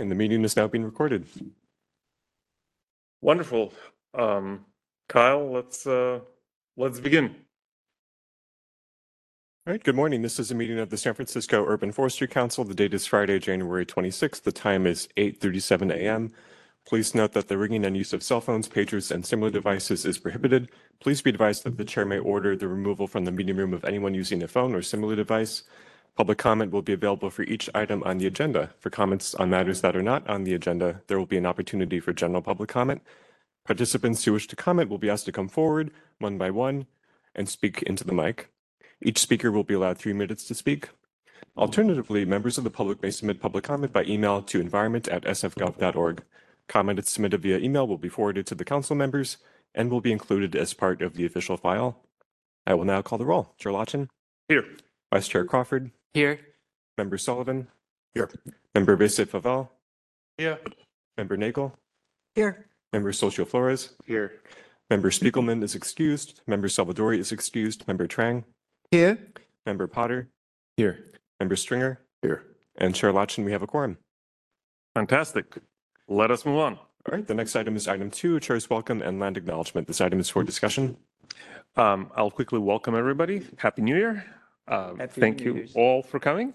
and the meeting is now being recorded. Wonderful. Um, Kyle, let's, uh, let's begin. All right, good morning. This is a meeting of the San Francisco Urban Forestry Council. The date is Friday, January 26th. The time is 8:37 a.m. Please note that the ringing and use of cell phones, pagers, and similar devices is prohibited. Please be advised that the chair may order the removal from the meeting room of anyone using a phone or similar device. Public comment will be available for each item on the agenda. For comments on matters that are not on the agenda, there will be an opportunity for general public comment. Participants who wish to comment will be asked to come forward one by one and speak into the mic. Each speaker will be allowed three minutes to speak. Alternatively, members of the public may submit public comment by email to environment@sfgov.org. Comment submitted via email will be forwarded to the council members and will be included as part of the official file. I will now call the roll. Chair Lacan, Here. Vice Chair Crawford, Here. Member Sullivan, Here. Member Vese Favel, Here. Member Nagel, Here. Member Socio Flores, Here. Member Spiegelman is excused, Member Salvadori is excused, Member Trang, Here. Member Potter, Here. Member Stringer, Here. and Chair Lacan, we have a quorum. Fantastic. Let us move on. All right, the next item is item two, Chair's welcome and land acknowledgement. This item is for discussion. Um, I'll quickly welcome everybody. Happy New Year. Um, Happy thank New you Year's. all for coming.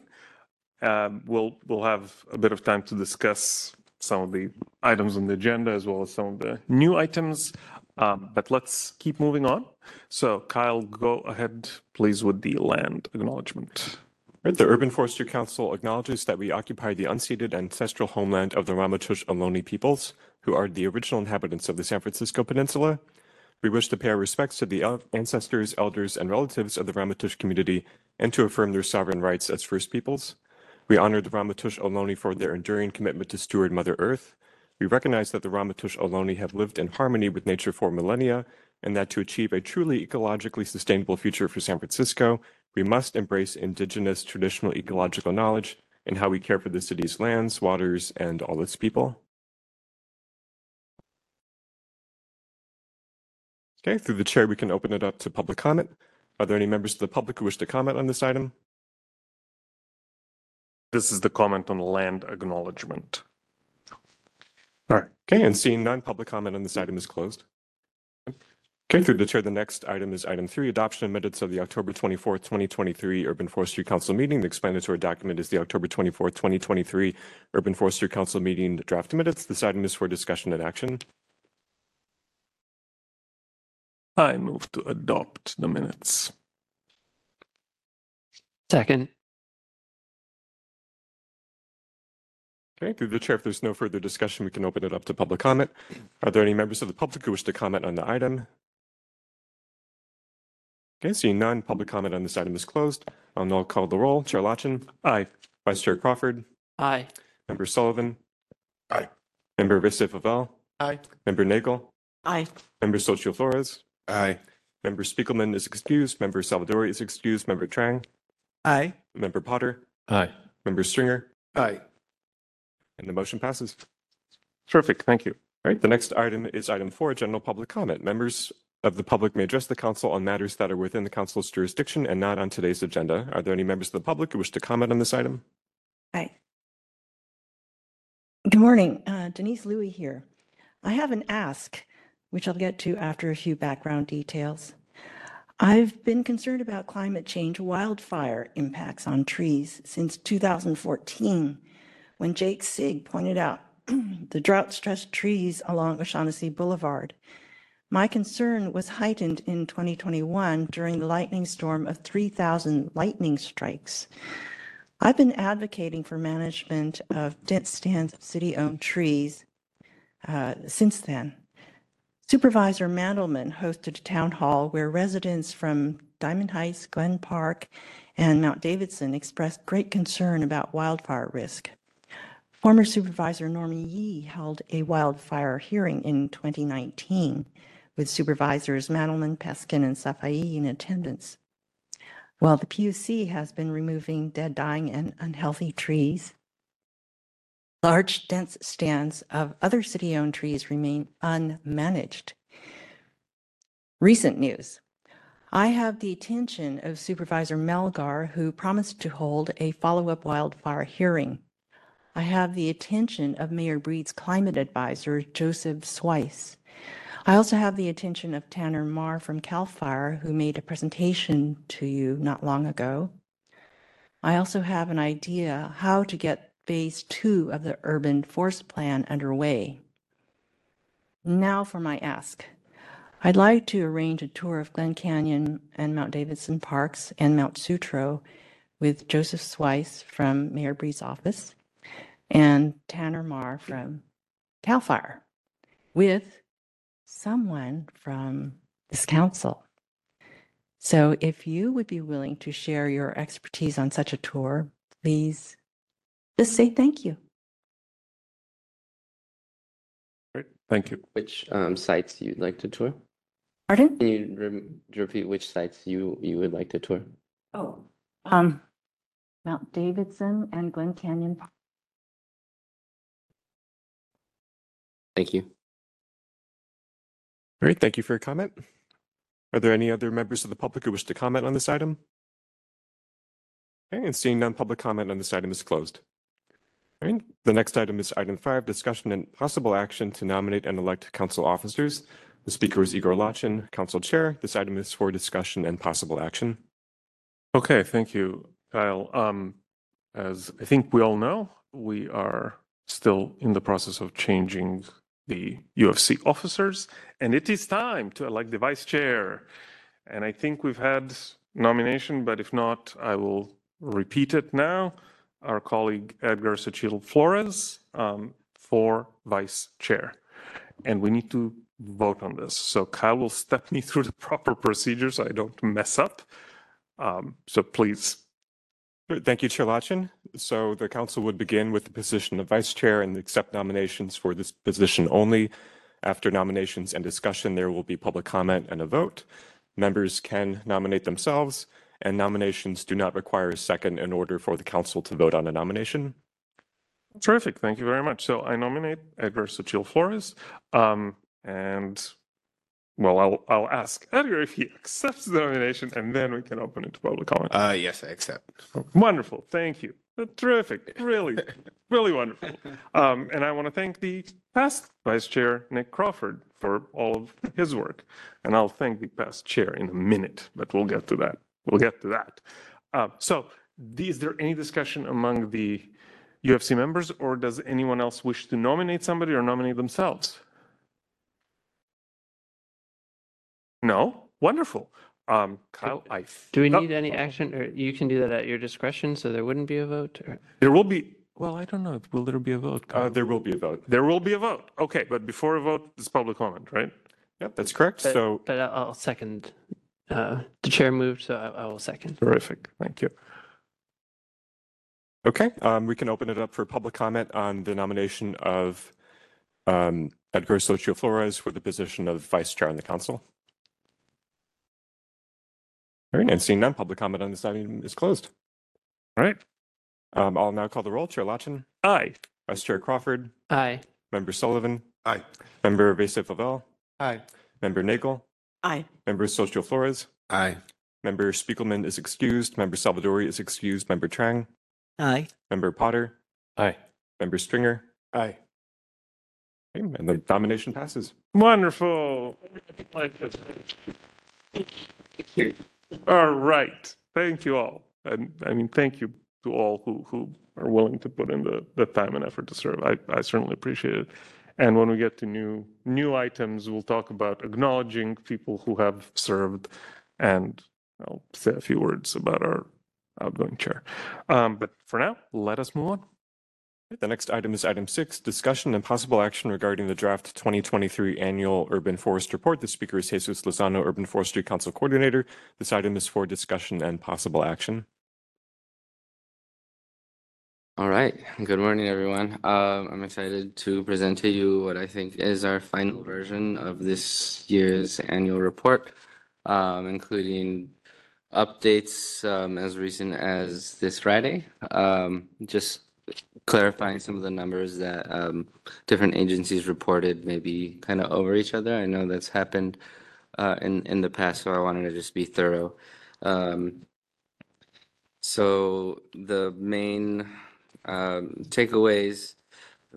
Um, we'll, we'll have a bit of time to discuss some of the items on the agenda as well as some of the new items. Um, but let's keep moving on. So Kyle, go ahead, please, with the land acknowledgement. All right, the Urban Forestry Council acknowledges that we occupy the unceded ancestral homeland of the Ramaytush Ohlone peoples, who are the original inhabitants of the San Francisco Peninsula. We wish to pay our respects to the ancestors, elders, and relatives of the Ramaytush community and to affirm their sovereign rights as First Peoples. We honor the Ramaytush Ohlone for their enduring commitment to steward Mother Earth. We recognize that the Ramaytush Ohlone have lived in harmony with nature for millennia, and that to achieve a truly ecologically sustainable future for San Francisco, we must embrace indigenous traditional ecological knowledge and how we care for the city's lands, waters, and all its people. Okay, through the chair, we can open it up to public comment. Are there any members of the public who wish to comment on this item? This is the comment on land acknowledgement. All right. Okay, and seeing none, public comment on this item is closed. Okay, through the chair, the next item is item three, adoption of minutes of the October 24th, 2023 Urban Forestry Council meeting. The explanatory document is the October 24th, 2023 Urban Forestry Council meeting draft minutes. This item is for discussion and action. I move to adopt the minutes. Second. Okay, through the chair, if there's no further discussion, we can open it up to public comment. Are there any members of the public who wish to comment on the item? Okay, seeing none, public comment on this item is closed. I'll now call the roll. Chair Lacan, Aye. Vice Chair Crawford, Aye. Member Sullivan. Aye. Member Vise Favel, Aye. Member Nagel, Aye. Member Socio Flores, Aye. Member Spiegelman is excused, Member Salvadori is excused, Member Trang, Aye. Member Potter, Aye. Member Stringer, Aye. and the motion passes. Terrific, thank you. All right, the next item is item four, general public comment. Members of the public may address the council on matters that are within the council's jurisdiction and not on today's agenda. Are there any members of the public who wish to comment on this item? Hi. Good morning, uh, Denise Louie here. I have an ask, which I'll get to after a few background details. I've been concerned about climate change wildfire impacts on trees since 2014, when Jake Sigg pointed out the drought-stressed trees along O'Shaughnessy Boulevard. My concern was heightened in 2021 during the lightning storm of 3,000 lightning strikes. I've been advocating for management of dense stands of city-owned trees uh, since then. Supervisor Mandelman hosted a town hall where residents from Diamond Heights, Glen Park, and Mount Davidson expressed great concern about wildfire risk. Former Supervisor Norman Yee held a wildfire hearing in 2019 with Supervisors Mandelman, Peskin, and Safai in attendance. While the PUC has been removing dead, dying, and unhealthy trees. Large, dense stands of other city-owned trees remain unmanaged. Recent news. I have the attention of Supervisor Melgar, who promised to hold a follow-up wildfire hearing. I have the attention of Mayor Breed's climate advisor, Joseph Swice. I also have the attention of Tanner Marr from CAL FIRE, who made a presentation to you not long ago. I also have an idea how to get phase two of the urban forest plan underway. Now for my ask. I'd like to arrange a tour of Glen Canyon and Mount Davidson Parks and Mount Sutro with Joseph Swice from Mayor Breed's office and Tanner Marr from CAL FIRE with someone from this council. So if you would be willing to share your expertise on such a tour, please just say thank you. Great, thank you. Which um, sites you'd like to tour? Pardon? Can you rem- repeat which sites you you would like to tour? Oh, um, Mount Davidson and Glen Canyon. Park. Thank you. All right, thank you for your comment. Are there any other members of the public who wish to comment on this item? Okay, and seeing none, public comment on this item is closed. Right, the next item is item five, discussion and possible action to nominate and elect council officers. The speaker is Igor Lacan, council chair. This item is for discussion and possible action. Okay, thank you, Kyle. Um, as I think we all know, we are still in the process of changing the UFC officers, and it is time to elect the vice chair. And I think we've had nomination, but if not, I will repeat it now. Our colleague Edgar Sachil Flores um, for vice chair. And we need to vote on this. So Kyle will step me through the proper procedure so I don't mess up. Um, so please, Thank you, Chair Lacan. So the council would begin with the position of vice chair and accept nominations for this position only. After nominations and discussion, there will be public comment and a vote. Members can nominate themselves, and nominations do not require a second in order for the council to vote on a nomination. terrific. Thank you very much. So I nominate Edgar Sochil Flores. Um, and well, I'll, I'll ask Edgar if he accepts the nomination and then we can open it to public comment. Uh, yes, I accept. Wonderful. Thank you. Terrific. Really, really wonderful. Um, and I want to thank the past vice chair, Nick Crawford, for all of his work. And I'll thank the past chair in a minute, but we'll get to that. We'll get to that. Uh, so, is there any discussion among the UFC members, or does anyone else wish to nominate somebody or nominate themselves? No? Wonderful. Um, Kyle, I. Do we Oh, need any action or you can do that at your discretion, so there wouldn't be a vote? or- There will be, well, I don't know. Will there be a vote? Uh, there will be a vote. There will be a vote. Okay, but before a vote, it's public comment, right? Yep, that's correct. But- So But I'll I'll second. Uh, The chair moved, so I I will second. Terrific. Thank you. Okay, um, we can open it up for public comment on the nomination of um, Edgar Sochio Flores for the position of vice chair on the council. All right, and seeing none, public comment on this item is closed. All right. Um, I'll now call the roll. Chair Lacan, Aye. Vice Chair Crawford, Aye. Member Sullivan, Aye. Member Vasev-Lavel, Aye. Member Nagel, Aye. Member Sochio Flores, Aye. Member Spiegelman is excused, Member Salvadori is excused, Member Trang, Aye. Member Potter, Aye. Member Stringer, Aye. And the nomination passes. Wonderful. All right. Thank you all. And I mean, thank you to all who, who are willing to put in the, the time and effort to serve. I, I certainly appreciate it. And when we get to new, new items, we'll talk about acknowledging people who have served and I'll say a few words about our outgoing chair. Um, but for now, let us move on. The next item is item six, discussion and possible action regarding the draft 2023 annual urban forest report. The speaker is Jesus Lozano, Urban Forestry Council Coordinator. This item is for discussion and possible action. All right. Good morning, everyone. Um, I'm excited to present to you what I think is our final version of this year's annual report, um, including updates um, as recent as this Friday. Um, just clarifying some of the numbers that um, different agencies reported, maybe kind of over each other. I know that's happened uh, in in the past, so I wanted to just be thorough. So the main Um, takeaways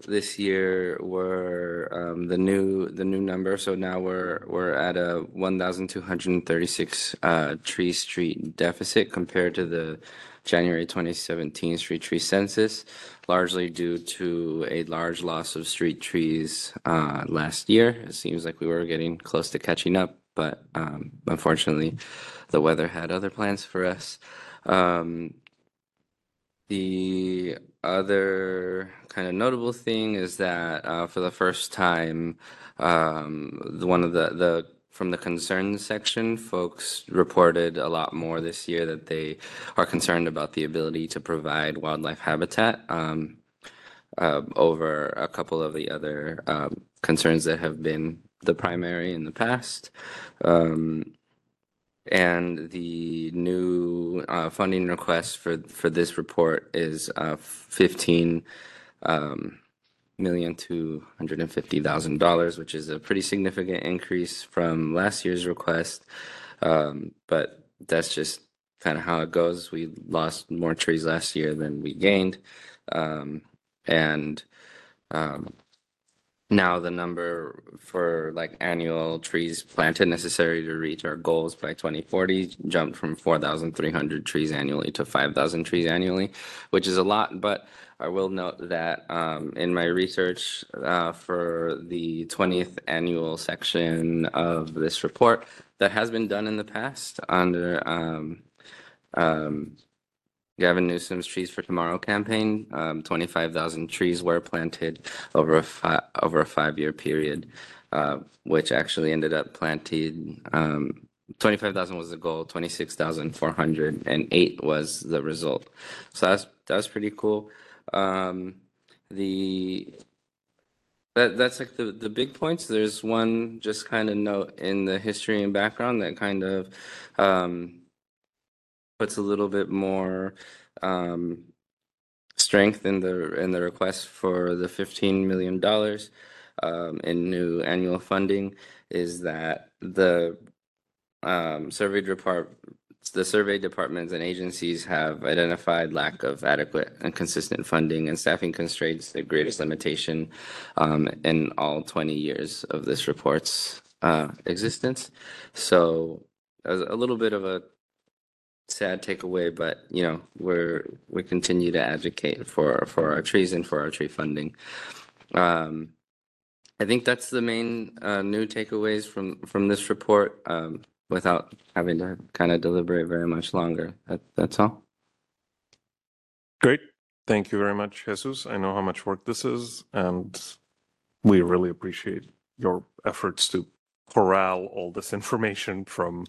this year were um, the new the new number. So now we're we're at a 1,236 uh, tree street deficit compared to the January 2017 street tree census, largely due to a large loss of street trees uh, last year. It seems like we were getting close to catching up, but um, unfortunately, the weather had other plans for us. Um, the other kind of notable thing is that uh, for the first time, um, the, one of the, the from the concerns section, folks reported a lot more this year that they are concerned about the ability to provide wildlife habitat um, uh, over a couple of the other um, concerns that have been the primary in the past. Um, and the new uh, funding request for for this report is uh, fifteen um, million two hundred and fifty thousand dollars, which is a pretty significant increase from last year's request. Um, but that's just kind of how it goes. We lost more trees last year than we gained, um, and um, now the number for like annual trees planted necessary to reach our goals by 2040 jumped from 4,300 trees annually to 5,000 trees annually, which is a lot. But I will note that um, in my research uh, for the 20th annual section of this report, that has been done in the past under um, um, Gavin Newsom's Trees for Tomorrow campaign. Um, 25,000 trees were planted over a fi- over a five-year period, uh, which actually ended up planted. Um, 25,000 was the goal. 26,408 was the result. So that's that pretty cool. Um, the that that's like the the big points. There's one just kind of note in the history and background that kind of um, puts a little bit more um, strength in the in the request for the fifteen million dollars um, in new annual funding is that the um, survey report the survey departments and agencies have identified lack of adequate and consistent funding and staffing constraints the greatest limitation um, in all 20 years of this report's uh, existence. So a little bit of a sad takeaway, but you know, we're we continue to advocate for for our trees and for our tree funding. Um, I think that's the main uh, new takeaways from from this report. Um, without having to kind of deliberate very much longer. That, that's all. Great. Thank you very much, Jesus. I know how much work this is, and we really appreciate your efforts to corral all this information from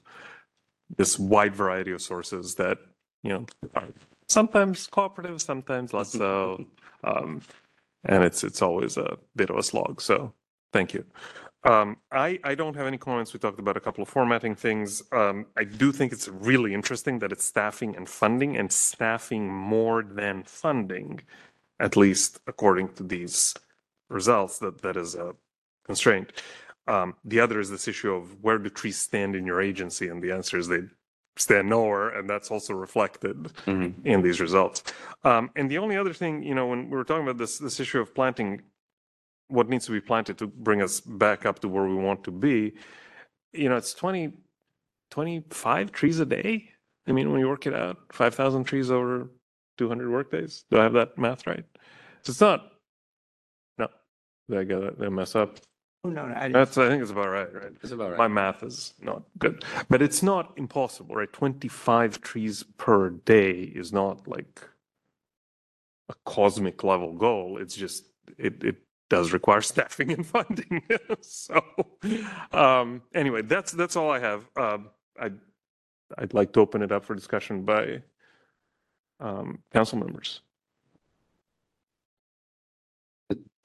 this wide variety of sources that, you know, are sometimes cooperative, sometimes less so. Um, and it's it's always a bit of a slog. So thank you. Um, I, I don't have any comments. We talked about a couple of formatting things. Um, I do think it's really interesting that it's staffing and funding and staffing more than funding, at least according to these results, that that is a constraint. Um, the other is this issue of where do trees stand in your agency? And the answer is they stand nowhere. And that's also reflected Mhm. in these results. Um, and the only other thing, you know, when we were talking about this, this issue of planting, what needs to be planted to bring us back up to where we want to be, you know, it's 20, 25 trees a day. I mean, when you work it out, 5,000 trees over 200 workdays. Do I have that math right? So it's not, no, did I get that? Did I mess up? Oh, no, no, I, That's, I think it's about right, right? It's about right. My math is not good, but it's not impossible, right? 25 trees per day is not like a cosmic level goal. It's just, it, it does require staffing and funding. so, um, anyway, that's, that's all I have. Um, I, I'd like to open it up for discussion by um, council members.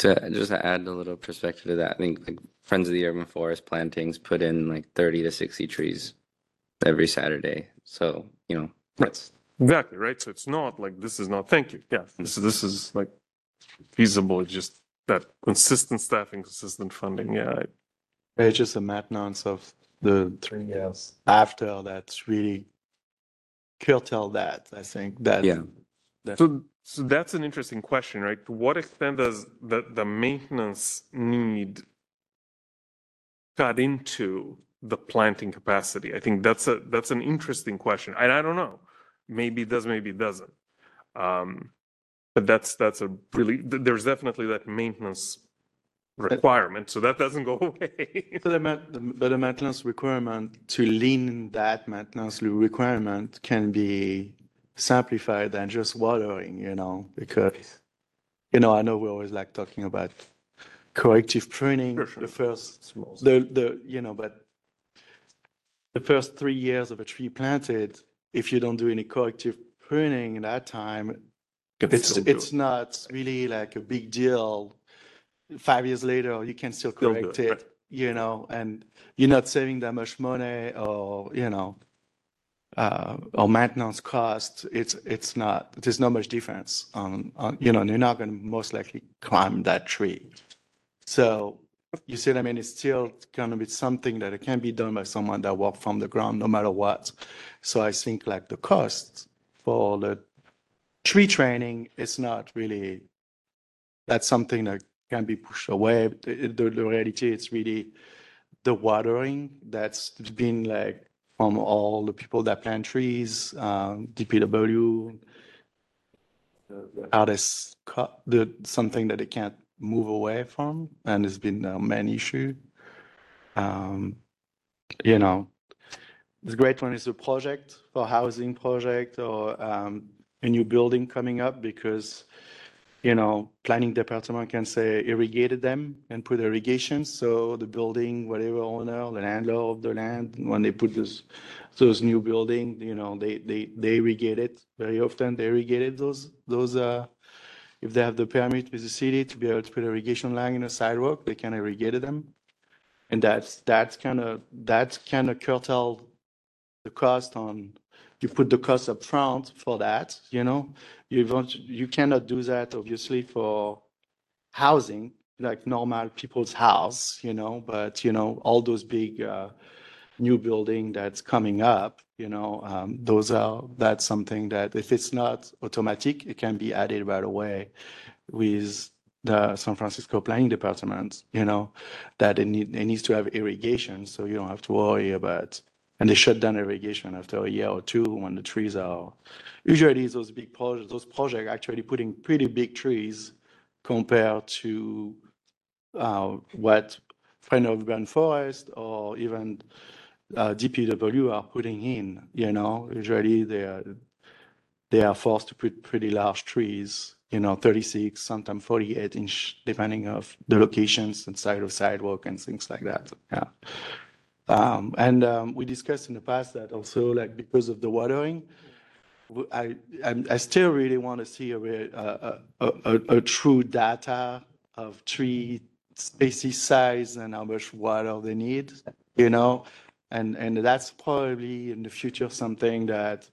To just to add a little perspective to that, I think like Friends of the Urban Forest plantings put in like 30 to 60 trees every Saturday. So, you know, that's Exactly, right? So it's not like this is not, thank you. Yeah, this is, this is like feasible. It's just that consistent staffing, consistent funding. Yeah, It's just a maintenance of the three years after that's really curtail that. I think that. Yeah. that- So So that's an interesting question, right? To what extent does the, the maintenance need cut into the planting capacity? I think that's a, that's an interesting question. And I don't know. Maybe it does, maybe it doesn't. Um, but that's, that's a really, th- there's definitely that maintenance requirement, so that doesn't go away. So the, the, but the maintenance requirement to lean that maintenance requirement can be simplified than just watering, you know, because, you know, I know we always like talking about corrective pruning. Sure, sure. The first, the, the, you know, but the first three years of a tree planted, if you don't do any corrective pruning in that time, it's, still do it's it. not really like a big deal. Five years later, you can still Still do correct it, right. it, you know, and you're not saving that much money or, you know, uh, or maintenance cost. It's, it's not, there's not much difference on, on, you know, you're not going to most likely climb that tree. So you see I mean? It's still going to be something that it can be done by someone that work from the ground no matter what. So I think like the cost for the tree training is not really, that's something that can be pushed away. The, the, the reality is really the watering that's been like from all the people that plant trees, um, DPW, the artists, cut the something that they can't move away from, and it's been a main issue. Um, you know, it's great one is a project for housing project or um, a new building coming up because you know planning department can say irrigated them and put irrigation. So the building whatever owner the landlord of the land when they put this those new building you know they they they irrigate it. Very often they irrigated those those uh if they have the permit with the city to be able to put irrigation line in a sidewalk they can irrigate them. And that's that's kind of that's kind of curtail the cost on you put the cost up front for that you know you want you cannot do that obviously for housing like normal people's house you know but you know all those big uh, new building that's coming up you know um, those are that's something that if it's not automatic it can be added right away with the San Francisco Planning Department, you know, that it, need, it needs to have irrigation, so you don't have to worry about. And they shut down irrigation after a year or two when the trees are. Usually, those big projects, those projects actually putting pretty big trees compared to uh, what Friend of Urban Forest or even uh, DPW are putting in. You know, usually they are they are forced to put pretty large trees, you know, 36, sometimes 48 inch, depending of the locations and side of sidewalk and things like that. Yeah. Um, and um, we discussed in the past that also, like, because of the watering, I, I'm- I still really want to see a, a, a, a, true data of tree species size and how much water they need, you know? And, and that's probably in the future something that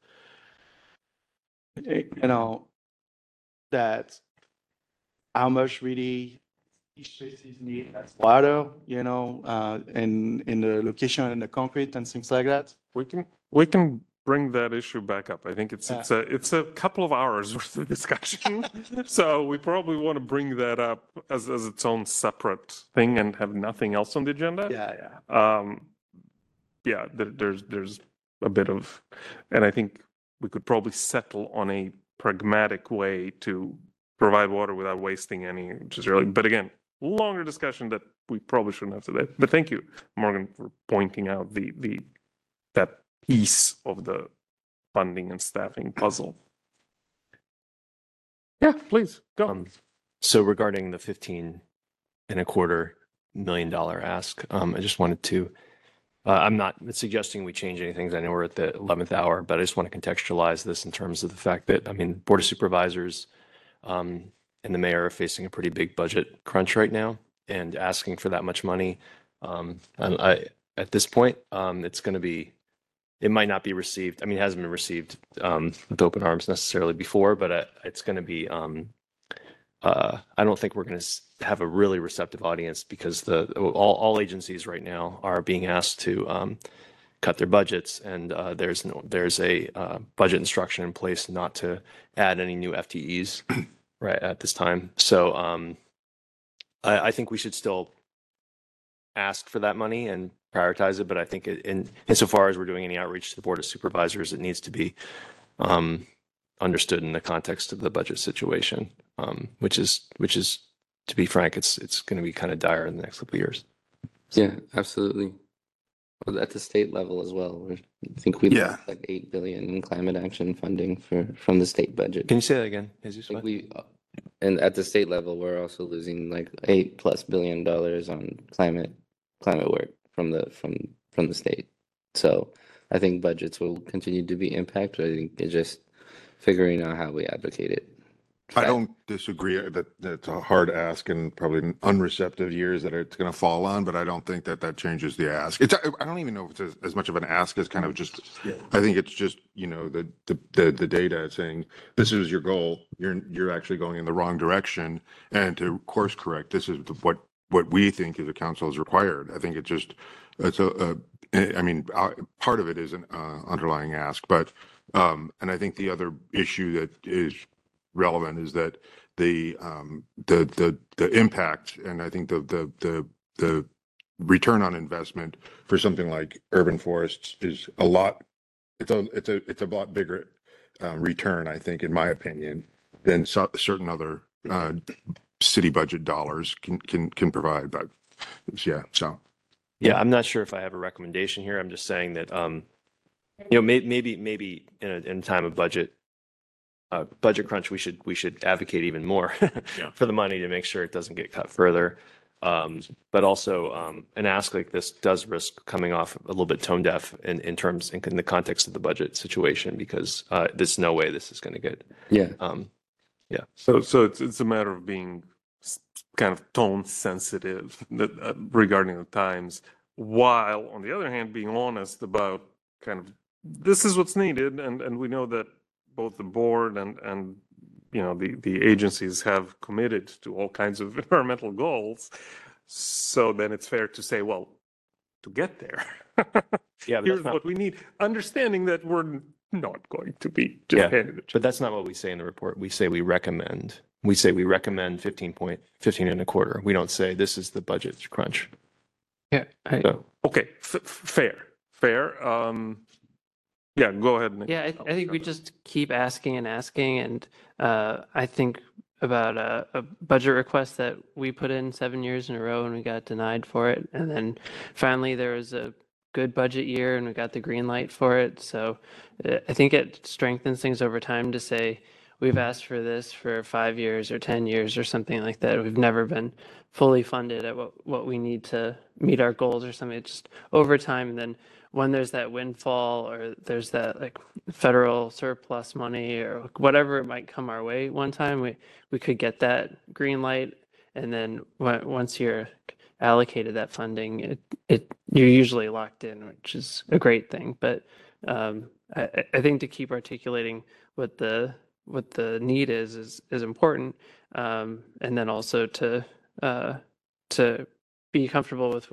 you know, that how much really each species need as water, you know, uh, in, in the location and the concrete and things like that. We can, we can bring that issue back up. I think it's, Yeah. it's a, it's a couple of hours worth of discussion. So we probably want to bring that up as, as its own separate thing and have nothing else on the agenda. Yeah, yeah. Um, yeah, there, there's, there's a bit of, and I think we could probably settle on a pragmatic way to provide water without wasting any, which is really, but again, longer discussion that we probably shouldn't have today. But thank you, Morgan, for pointing out the, the, that piece of the funding and staffing puzzle. Yeah, please, go. Um, so regarding the fifteen and a quarter million dollar ask, um, I just wanted to, uh, I'm not suggesting we change anything. I know we're at the eleventh hour, but I just want to contextualize this in terms of the fact that, I mean, Board of Supervisors, um, and the mayor are facing a pretty big budget crunch right now and asking for that much money. Um, and I, at this point, um, it's going to be, it might not be received. I mean, it hasn't been received, um, with open arms necessarily before, but uh, it's going to be, um, uh, I don't think we're going to have a really receptive audience because the all, all agencies right now are being asked to um, cut their budgets, and uh, there's no, there's a uh, budget instruction in place not to add any new FTEs right at this time. So um, I, I think we should still ask for that money and prioritize it, but I think it- in insofar as we're doing any outreach to the Board of Supervisors, it needs to be um, understood in the context of the budget situation, um, which is which is to be frank, it's it's going to be kind of dire in the next couple of years. Yeah, absolutely. Well, At the state level as well, we're- I think we Yeah. lost like eight billion in climate action funding for, from the state budget. Can you say that again? Jesus? I think we, uh, and at the state level, we're also losing like eight plus billion dollars on climate, climate work from the, from, from the state. So I think budgets will continue to be impacted. I think it's just figuring out how we advocate it. I don't disagree that that's a hard ask and probably unreceptive years that it's going to fall on, but I don't think that that changes the ask. It's, I don't even know if it's as, as much of an ask as kind of just, I think it's just, you know, the, the, the, the data saying, this is your goal. You're, you're actually going in the wrong direction. And to course correct, this is what, what we think as a council is required. I think it's just, it's a, uh, I mean, part of it is an uh, underlying ask, but, um, and I think the other issue that is relevant is that the um the the the impact and I think the the the the return on investment for something like urban forests is a lot it's a it's a it's a lot bigger uh, return I think in my opinion than so, certain other uh city budget dollars can can can provide but yeah so Yeah, I'm not sure if I have a recommendation here. I'm just saying that, um, you know, may, maybe, maybe in a, in a time of budget, uh, budget crunch, we should, we should advocate even more for the money to make sure it doesn't get cut further. Um, but also, um, an ask like this does risk coming off a little bit tone deaf in, in terms, in the context of the budget situation, because, uh, there's no way this is going to get, Yeah, um, So, so it's, it's a matter of being s- kind of tone sensitive that, uh, regarding the times, while on the other hand, being honest about kind of, this is what's needed, and, and we know that both the board and, and, you know, the, the agencies have committed to all kinds of environmental goals. So then it's fair to say, well, to get there, yeah, here's not, what we need, understanding that we're not going to be Yeah, just handed it. but that's not what we say in the report. We say we recommend, we say we recommend 15 point, 15 and a quarter. We don't say this is the budget crunch. Yeah, I, So, Okay, f- f- fair, fair. Um, yeah, go ahead. Nick. yeah, I, I think we just keep asking and asking, and uh, I think about a, a budget request that we put in seven years in a row and we got denied for it, and then finally there was a good budget year and we got the green light for it. So uh, I think it strengthens things over time to say we've asked for this for five years or ten years or something like that. We've never been fully funded at what what we need to meet our goals or something. It's just over time, and then when there's that windfall or there's that like federal surplus money or whatever it might come our way one time we we could get that green light. And then when, once you're allocated that funding it it you're usually locked in which is a great thing. But um i I- i think to keep articulating what the what the need is is is important. Um and then also to uh to be comfortable with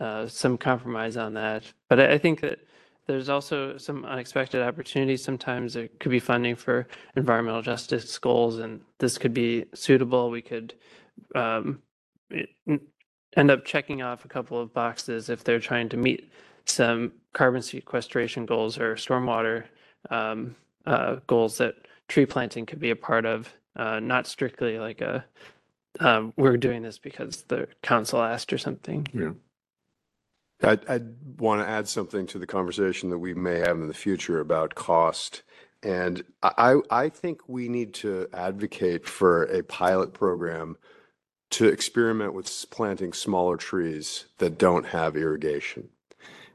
uh, some compromise on that. But I, I think that there's also some unexpected opportunities. Sometimes there could be funding for environmental justice goals, and this could be suitable. We could um, end up checking off a couple of boxes if they're trying to meet some carbon sequestration goals or stormwater um, uh, goals that tree planting could be a part of, uh, not strictly like a um, we're doing this because the council asked or something. I'd, I'd want to add something to the conversation that we may have in the future about cost. And I, I I think we need to advocate for a pilot program to experiment with planting smaller trees that don't have irrigation.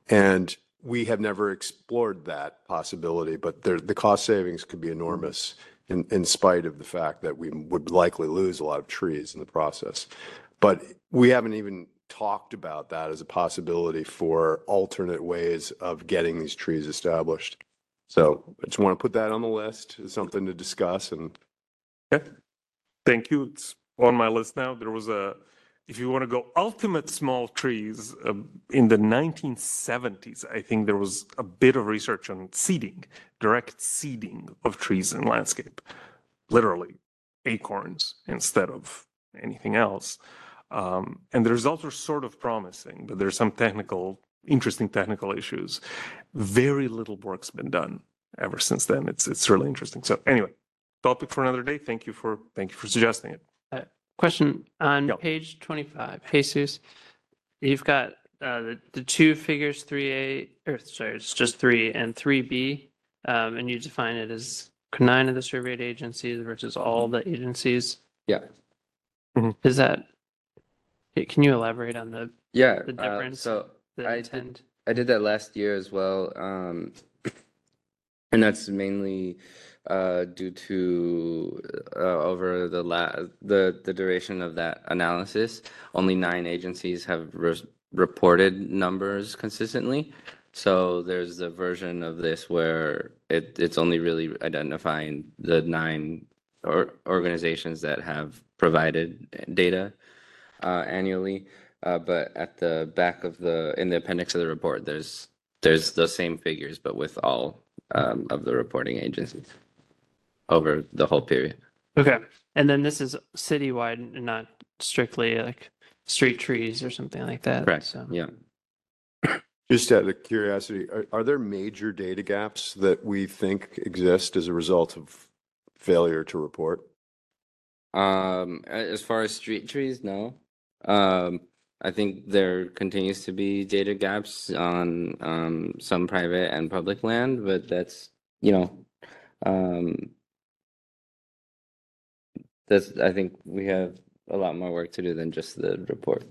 And we have never explored that possibility, but there, the cost savings could be enormous in, in spite of the fact that we would likely lose a lot of trees in the process. But we haven't even talked about that as a possibility for alternate ways of getting these trees established. So I just want to put that on the list as something to discuss and yeah. Thank you. It's on my list now. There was a if you want to go ultimate small trees, uh, in the 1970s, I think there was a bit of research on seeding, direct seeding of trees in landscape, literally acorns instead of anything else. Um, and the results are sort of promising, but there's some technical, interesting technical issues. Very little work's been done ever since then. It's it's really interesting. So anyway, topic for another day. Thank you for thank you for suggesting it. Question on Yeah. page 25, Jesus, you've got uh, the, the two figures, 3A, or sorry, it's just 3 and 3B, um, and you define it as nine of the surveyed agencies versus all the agencies. Yeah. Is that, hey, can you elaborate on the, Yeah. The uh, difference So the I did- intent? I did that last year as well. Um, and that's mainly uh, due to uh, over the la- the the duration of that analysis, only nine agencies have re- reported numbers consistently. So there's a version of this where it it's only really identifying the nine or organizations that have provided data uh, annually. Uh, but at the back of the in the appendix of the report, there's there's the same figures, but with all um, of the reporting agencies over the whole period. okay. And then this is citywide and not strictly like street trees or something like that. Correct. So. Yeah. Just out of curiosity, are, are there major data gaps that we think exist as a result of failure to report? Um, as far as street trees, no. Um, I think there continues to be data gaps on um, some private and public land, but that's you know, um, that's I think we have a lot more work to do than just the report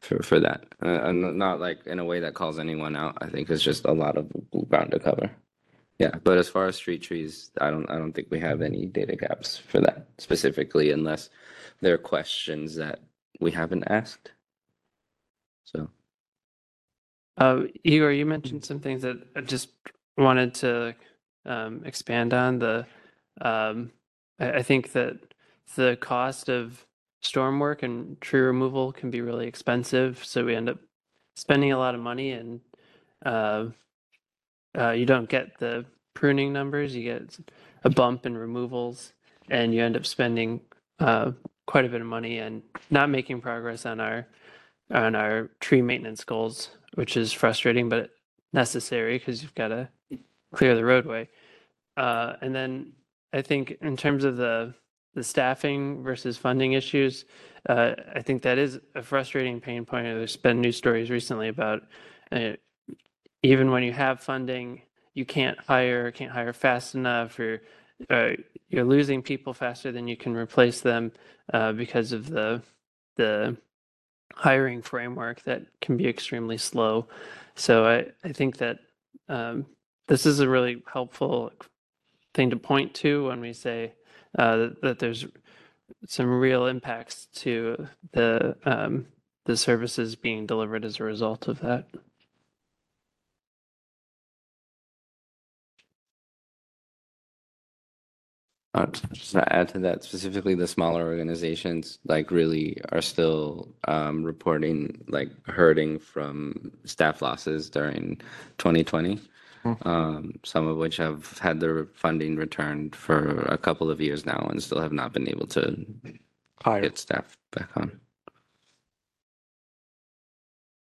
for for that. Uh, and not like in a way that calls anyone out. I think it's just a lot of ground to cover. Yeah, but as far as street trees, I don't I don't think we have any data gaps for that specifically unless there are questions that we haven't asked. So Uh, Igor, you mentioned some things that I just wanted to um, expand on. The um, I, I think that the cost of storm work and tree removal can be really expensive, so we end up spending a lot of money, and uh, uh, you don't get the pruning numbers. You get a bump in removals, and you end up spending uh, quite a bit of money and not making progress on our on our tree maintenance goals, which is frustrating but necessary because you've got to clear the roadway. Uh, and then I think in terms of the the staffing versus funding issues, uh, I think that is a frustrating pain point. There's been news stories recently about uh, even when you have funding, you can't hire, can't hire fast enough, or uh, you're losing people faster than you can replace them uh, because of the the hiring framework that can be extremely slow. So I, I think that um, this is a really helpful thing to point to when we say uh, that, that there's some real impacts to the um, the services being delivered as a result of that. Uh, just to add to that, specifically the smaller organizations, like really are still um, reporting like hurting from staff losses during 2020. Um, some of which have had their funding returned for a couple of years now and still have not been able to get staff back on.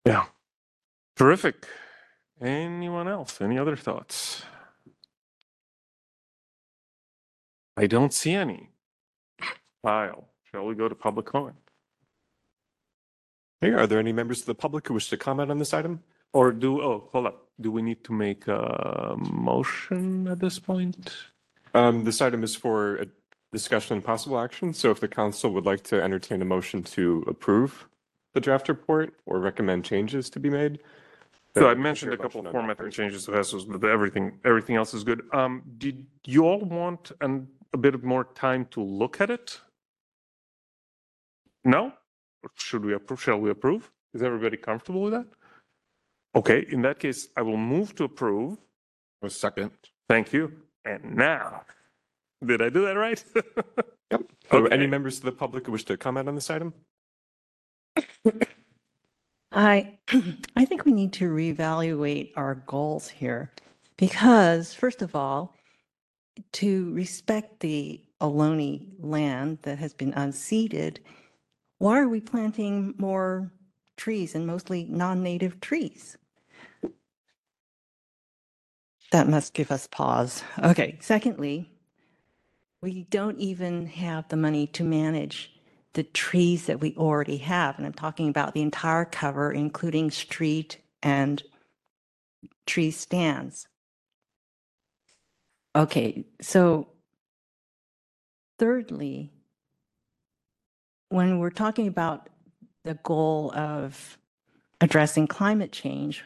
Yeah. Terrific. Anyone else? Any other thoughts? I don't see any. Kyle. shall we go to public comment? Hey, are there any members of the public who wish to comment on this item? Or do, oh, hold up. Do we need to make a motion at this point? Um, this item is for a discussion and possible action. So if the council would like to entertain a motion to approve the draft report or recommend changes to be made. So I mentioned a couple of formatting changes to Hessel's, but everything, everything else is good. Um, did you all want an, a bit more time to look at it? No? Should we approve, shall we approve? Is everybody comfortable with that? Okay, in that case, I will move to approve. A second. Thank you. And now, did I do that right? Yep. So Okay. any members of the public who wish to comment on this item? I, I think we need to reevaluate our goals here because, first of all, to respect the Ohlone land that has been unceded, why are we planting more trees and mostly non-native trees? That must give us pause. Okay, secondly, we don't even have the money to manage the trees that we already have. And I'm talking about the entire cover, including street and tree stands. Okay, so thirdly, when we're talking about the goal of addressing climate change,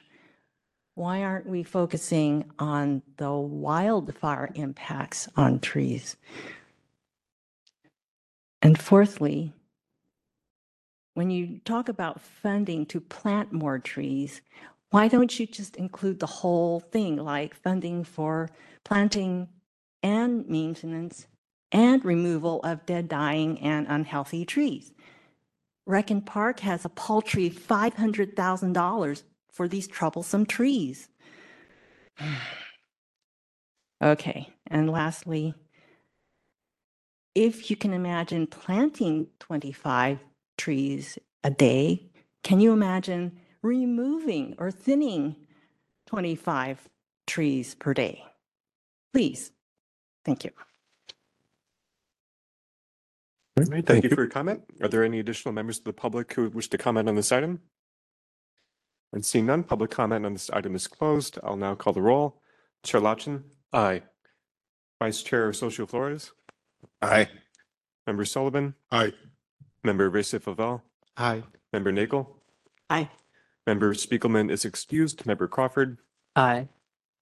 why aren't we focusing on the wildfire impacts on trees? And fourthly, when you talk about funding to plant more trees, why don't you just include the whole thing, like funding for planting and maintenance and removal of dead, dying, and unhealthy trees? Rec and Park has a paltry $500,000 for these troublesome trees. Okay, and lastly, if you can imagine planting 25 trees a day, can you imagine removing or thinning 25 trees per day? Please. Thank you. All right, thank you for your comment. Are there any additional members of the public who wish to comment on this item? And seeing none, public comment on this item is closed. I'll now call the roll. Chair Lacan, Aye. Vice Chair Socio Flores, Aye. Member Sullivan, Aye. Member Reza Favel, Aye. Member Nagel, Aye. Member Spiegelman is excused, Member Crawford, Aye.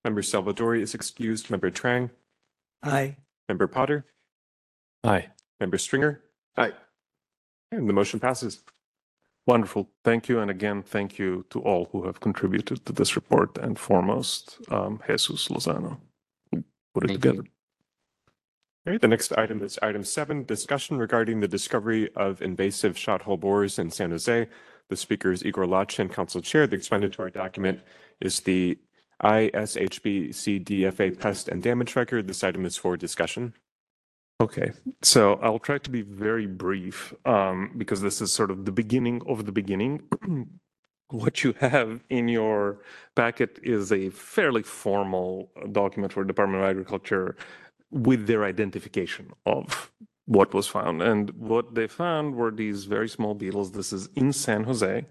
Member Salvadori is excused, Member Trang, Aye. Member Potter, Aye. Member Stringer, Aye. and the motion passes. Wonderful. Thank you. And again, thank you to all who have contributed to this report and foremost, um, Jesus Lozano. who Put it Thank you. together. All right, the next item is item seven, discussion regarding the discovery of invasive shot hole borers in San Jose. The speaker is Igor Lacan, Council Chair. The explanatory document is the ISHB CDFA pest and damage record. This item is for discussion. Okay, so I'll try to be very brief um, because this is sort of the beginning of the beginning. what you have in your packet is a fairly formal document for Department of Agriculture with their identification of what was found. And what they found were these very small beetles. This is in San Jose.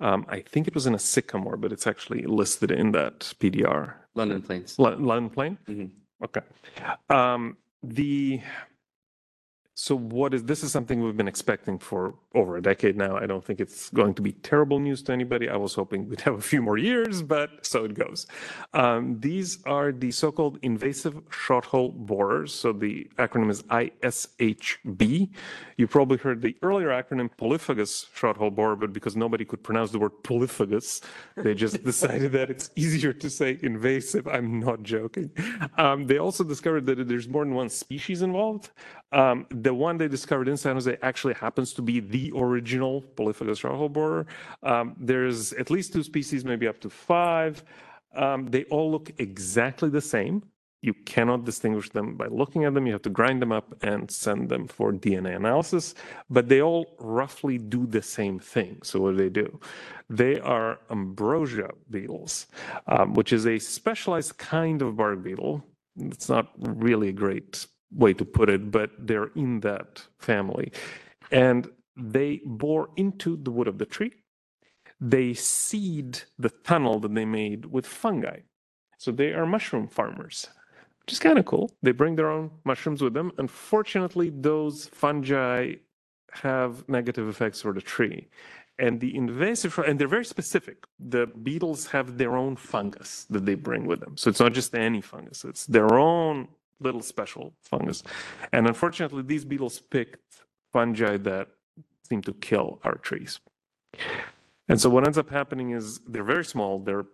Um, I think it was in a sycamore, but it's actually listed in that PDR. London Planes. L- London Plane? Mhm. Okay. Um, the so what is this is something we've been expecting for over a decade now. I don't think it's going to be terrible news to anybody. I was hoping we'd have a few more years, but so it goes. Um, these are the so-called invasive shot hole borers. So the acronym is ISHB. You probably heard the earlier acronym polyphagous shot hole borer, but because nobody could pronounce the word polyphagous, they just decided that it's easier to say invasive. I'm not joking. Um, they also discovered that there's more than one species involved. Um, the one they discovered in San Jose actually happens to be the original polyphagous shot hole borer. Um, there's at least two species, maybe up to five. Um, they all look exactly the same. You cannot distinguish them by looking at them. You have to grind them up and send them for DNA analysis. But they all roughly do the same thing. So what do they do? They are ambrosia beetles, um, which is a specialized kind of bark beetle. It's not really a great way to put it, but they're in that family. And they bore into the wood of the tree. They seed the tunnel that they made with fungi. So they are mushroom farmers, which is kind of cool. They bring their own mushrooms with them. Unfortunately, those fungi have negative effects for the tree. And the invasive, and they're very specific. The beetles have their own fungus that they bring with them. So it's not just any fungus, it's their own little special fungus. And unfortunately, these beetles picked fungi that seem to kill our trees. And so what ends up happening is they're very small. They're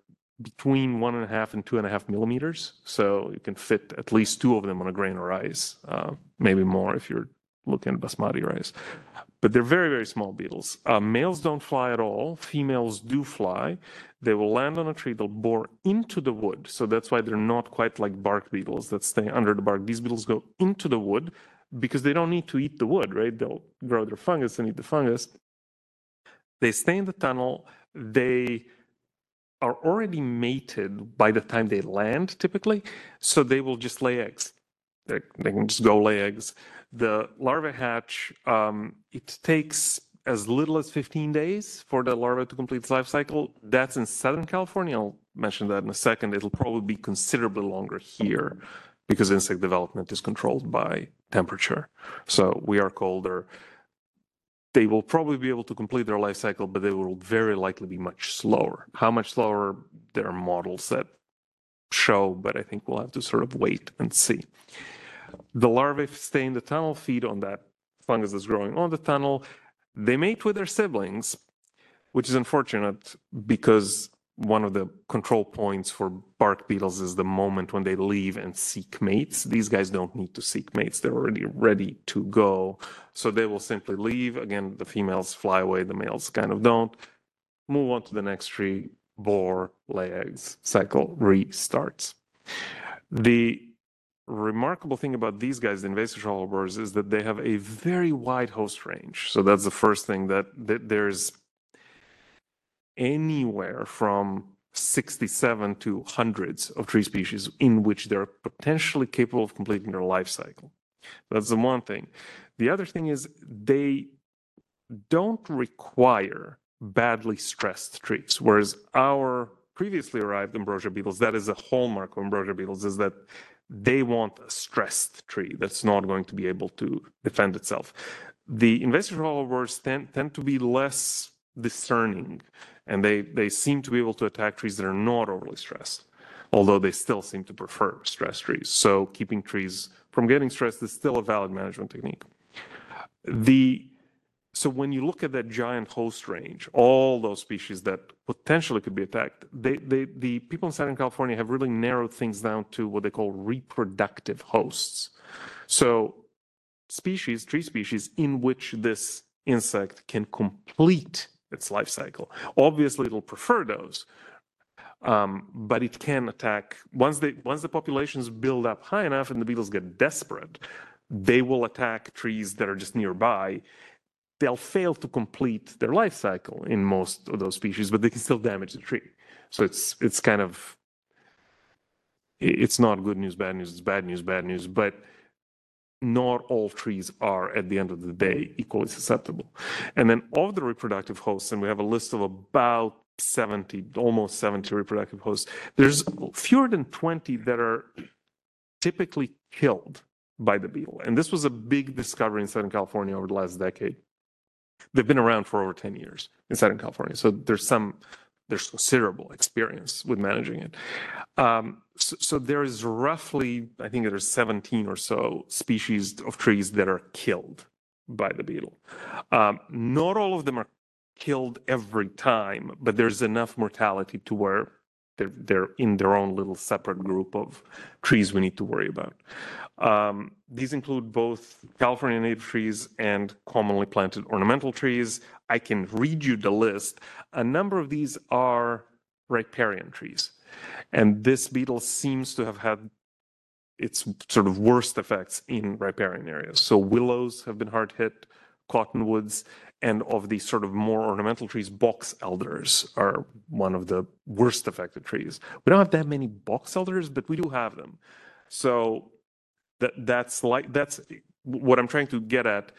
between one and a half and two and a half millimeters. So you can fit at least two of them on a grain of rice, uh, maybe more if you're looking at basmati rice. But they're very, very small beetles. Uh, males don't fly at all. Females do fly. They will land on a tree. They'll bore into the wood. So that's why they're not quite like bark beetles that stay under the bark. These beetles go into the wood because they don't need to eat the wood, right? They'll grow their fungus and eat the fungus. They stay in the tunnel. They are already mated by the time they land, typically. So they will just lay eggs. They, they can just go lay eggs. The larvae hatch, um, it takes as little as 15 days for the larva to complete its life cycle. That's in Southern California. I'll mention that in a second. It'll probably be considerably longer here because insect development is controlled by temperature. So we are colder. They will probably be able to complete their life cycle, but they will very likely be much slower. How much slower? There are models that show, but I think we'll have to sort of wait and see. The larvae stay in the tunnel, feed on that fungus that's growing on the tunnel. They mate with their siblings, which is unfortunate because one of the control points for bark beetles is the moment when they leave and seek mates. These guys don't need to seek mates. They're already ready to go. So they will simply leave. Again, the females fly away, the males kind of don't. Move on to the next tree, bore, lay eggs, cycle restarts. The remarkable thing about these guys, the invasive shot hole borers, is that they have a very wide host range. So that's the first thing that, that there's anywhere from 67 to hundreds of tree species in which they're potentially capable of completing their life cycle. That's the one thing. The other thing is they don't require badly stressed trees, whereas our previously arrived ambrosia beetles, that is a hallmark of ambrosia beetles, is that they want a stressed tree that's not going to be able to defend itself. The invasive followers tend, tend to be less discerning and they, they seem to be able to attack trees that are not overly stressed, although they still seem to prefer stressed trees. So keeping trees from getting stressed is still a valid management technique. The so when you look at that giant host range, all those species that potentially could be attacked, they, they, the people in Southern California have really narrowed things down to what they call reproductive hosts. So species, tree species, in which this insect can complete its life cycle. Obviously, it'll prefer those, um, but it can attack once they once the populations build up high enough and the beetles get desperate, they will attack trees that are just nearby. They'll fail to complete their life cycle in most of those species, but they can still damage the tree. So it's it's kind of it's not good news, bad news. It's bad news, bad news, but not all trees are at the end of the day equally susceptible. And then of the reproductive hosts, and we have a list of about 70, almost 70 reproductive hosts, there's fewer than 20 that are typically killed by the beetle. And this was a big discovery in Southern California over the last decade. They've been around for over 10 years in Southern California. So there's some there's considerable experience with managing it. Um, so, so, there is roughly, I think there's 17 or so species of trees that are killed by the beetle. Um, not all of them are killed every time, but there's enough mortality to where they're, they're in their own little separate group of trees we need to worry about. Um, these include both California native trees and commonly planted ornamental trees. I can read you the list. A number of these are riparian trees. And this beetle seems to have had its sort of worst effects in riparian areas. So willows have been hard hit, cottonwoods, and of the sort of more ornamental trees, box elders are one of the worst affected trees. We don't have that many box elders, but we do have them. So that that's like that's what I'm trying to get at.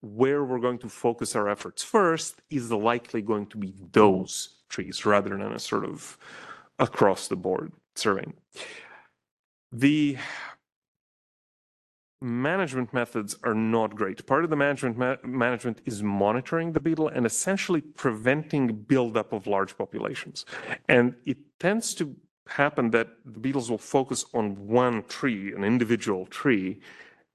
Where we're going to focus our efforts first is likely going to be those trees rather than a sort of across the board surveying. The management methods are not great. Part of the management ma management is monitoring the beetle and essentially preventing buildup of large populations. And it tends to happen that the beetles will focus on one tree, an individual tree,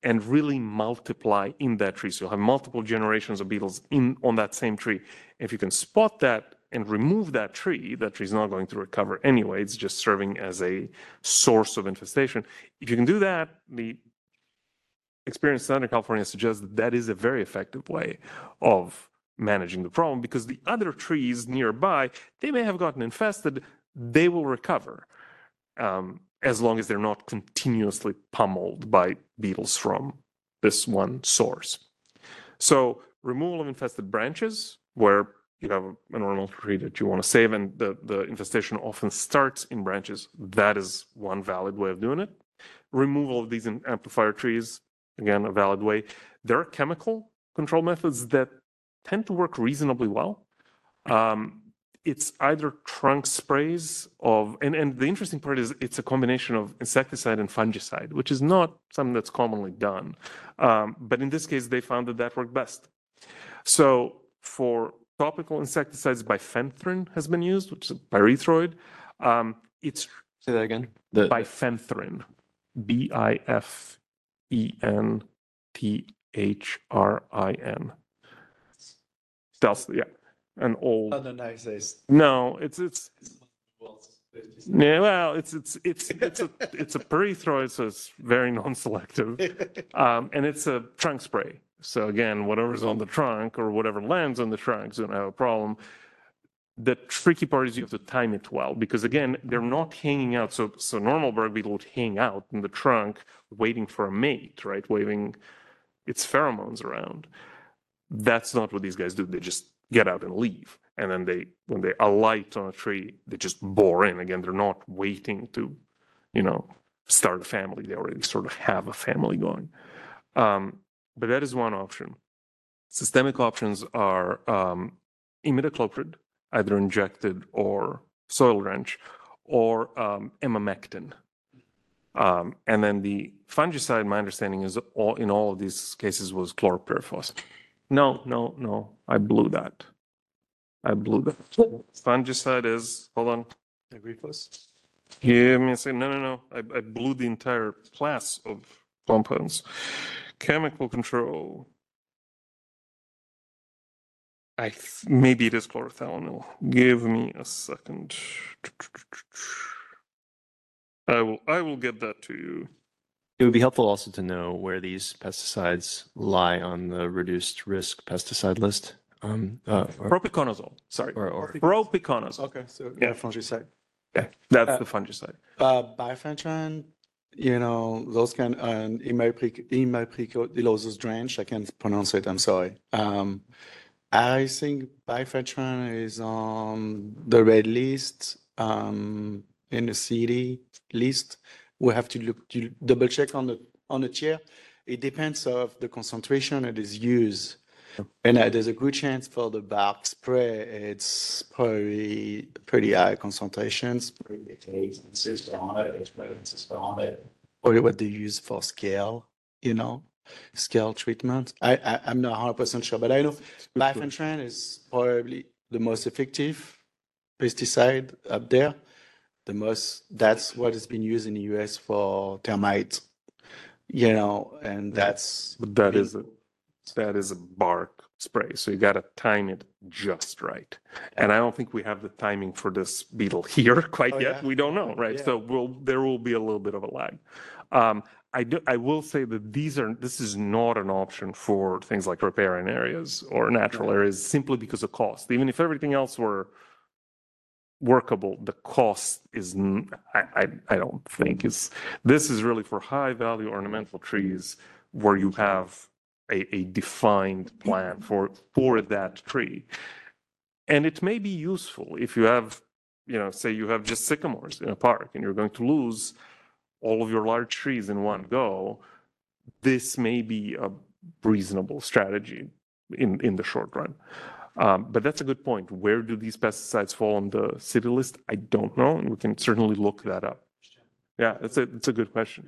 and really multiply in that tree. So you'll have multiple generations of beetles in on that same tree. If you can spot that and remove that tree, that tree is not going to recover anyway. It's just serving as a source of infestation. If you can do that, the experience in Southern California suggests that that is a very effective way of managing the problem because the other trees nearby, they may have gotten infested, they will recover um, as long as they're not continuously pummeled by beetles from this one source. So removal of infested branches where you have an ornamental tree that you want to save and the, the infestation often starts in branches. That is one valid way of doing it. Removal of these amplifier trees, again, a valid way. There are chemical control methods that tend to work reasonably well. Um, it's either trunk sprays of, and, and the interesting part is it's a combination of insecticide and fungicide, which is not something that's commonly done. Um, but in this case, they found that that worked best. So for topical insecticides, bifenthrin has been used, which is a pyrethroid. Um, it's Say that again. The, bifenthrin, B I F E N T H R I N. Stealth, yeah, an old. Not the nicest. No, it's it's yeah. Well, it's it's it's it's a it's a pyrethroid, so it's very non-selective, um, and it's a trunk spray. So again, whatever's on the trunk or whatever lands on the trunk is going to have a problem. The tricky part is you have to time it well because again, they're not hanging out. So so normal bird beetle would hang out in the trunk, waiting for a mate, right? Waving its pheromones around. That's not what these guys do. They just get out and leave. And then they, when they alight on a tree, they just bore in. Again, they're not waiting to, you know, start a family. They already sort of have a family going. Um, but that is one option. Systemic options are um, imidacloprid, either injected or soil drench, or um, emamectin. Um, and then the fungicide, my understanding is all in all of these cases was chlorpyrifos. No, no, no. I blew that. I blew that. Fungicide is, hold on. Agrifos? Give me a second. No, no, no. I, I blew the entire class of compounds. Chemical control. I th- maybe it is chlorothalonil. Give me a second. I will. I will get that to you. it would be helpful also to know where these pesticides lie on the reduced risk pesticide list. Um, uh, or, Propiconazole. Sorry. or, or Propiconazole. Okay, so Yeah. yeah, fungicide. Yeah, that's Uh, the fungicide. Uh, bifenthrin, you know, those kind, and imiprecodilosis drench, I can't pronounce it, I'm sorry. Um, I think bifenthrin is on the red list, um, in the city list. We have to look, to double check on the, on the chair. It depends of the concentration it is used. And uh, there's a good chance for the bark spray, it's probably pretty high concentrations. on it Or what they use for scale, you know, scale treatment. I, I, I'm not hundred percent sure, but I know bifenthrin is probably the most effective pesticide up there. The most, that's what has been used in the US for termites. You know, and that's. But that been- is a that is a bark spray, so you got to time it just right. And I don't think we have the timing for this beetle here quite Oh, yet. yeah? We don't know, right? Yeah. So we'll there will be a little bit of a lag. Um, I do I will say that these are this is not an option for things like riparian areas or natural areas simply because of cost. Even if everything else were workable, the cost is I don't think is this is really for high value ornamental trees where you have a, a defined plan mm-hmm. for for that tree. And it may be useful if you have, you know, say you have just sycamores in a park and you're going to lose all of your large trees in one go. This may be a reasonable strategy in, in the short run. Um, but that's a good point. Where do these pesticides fall on the city list? I don't know, and we can certainly look that up. Yeah, that's a, it's a good question.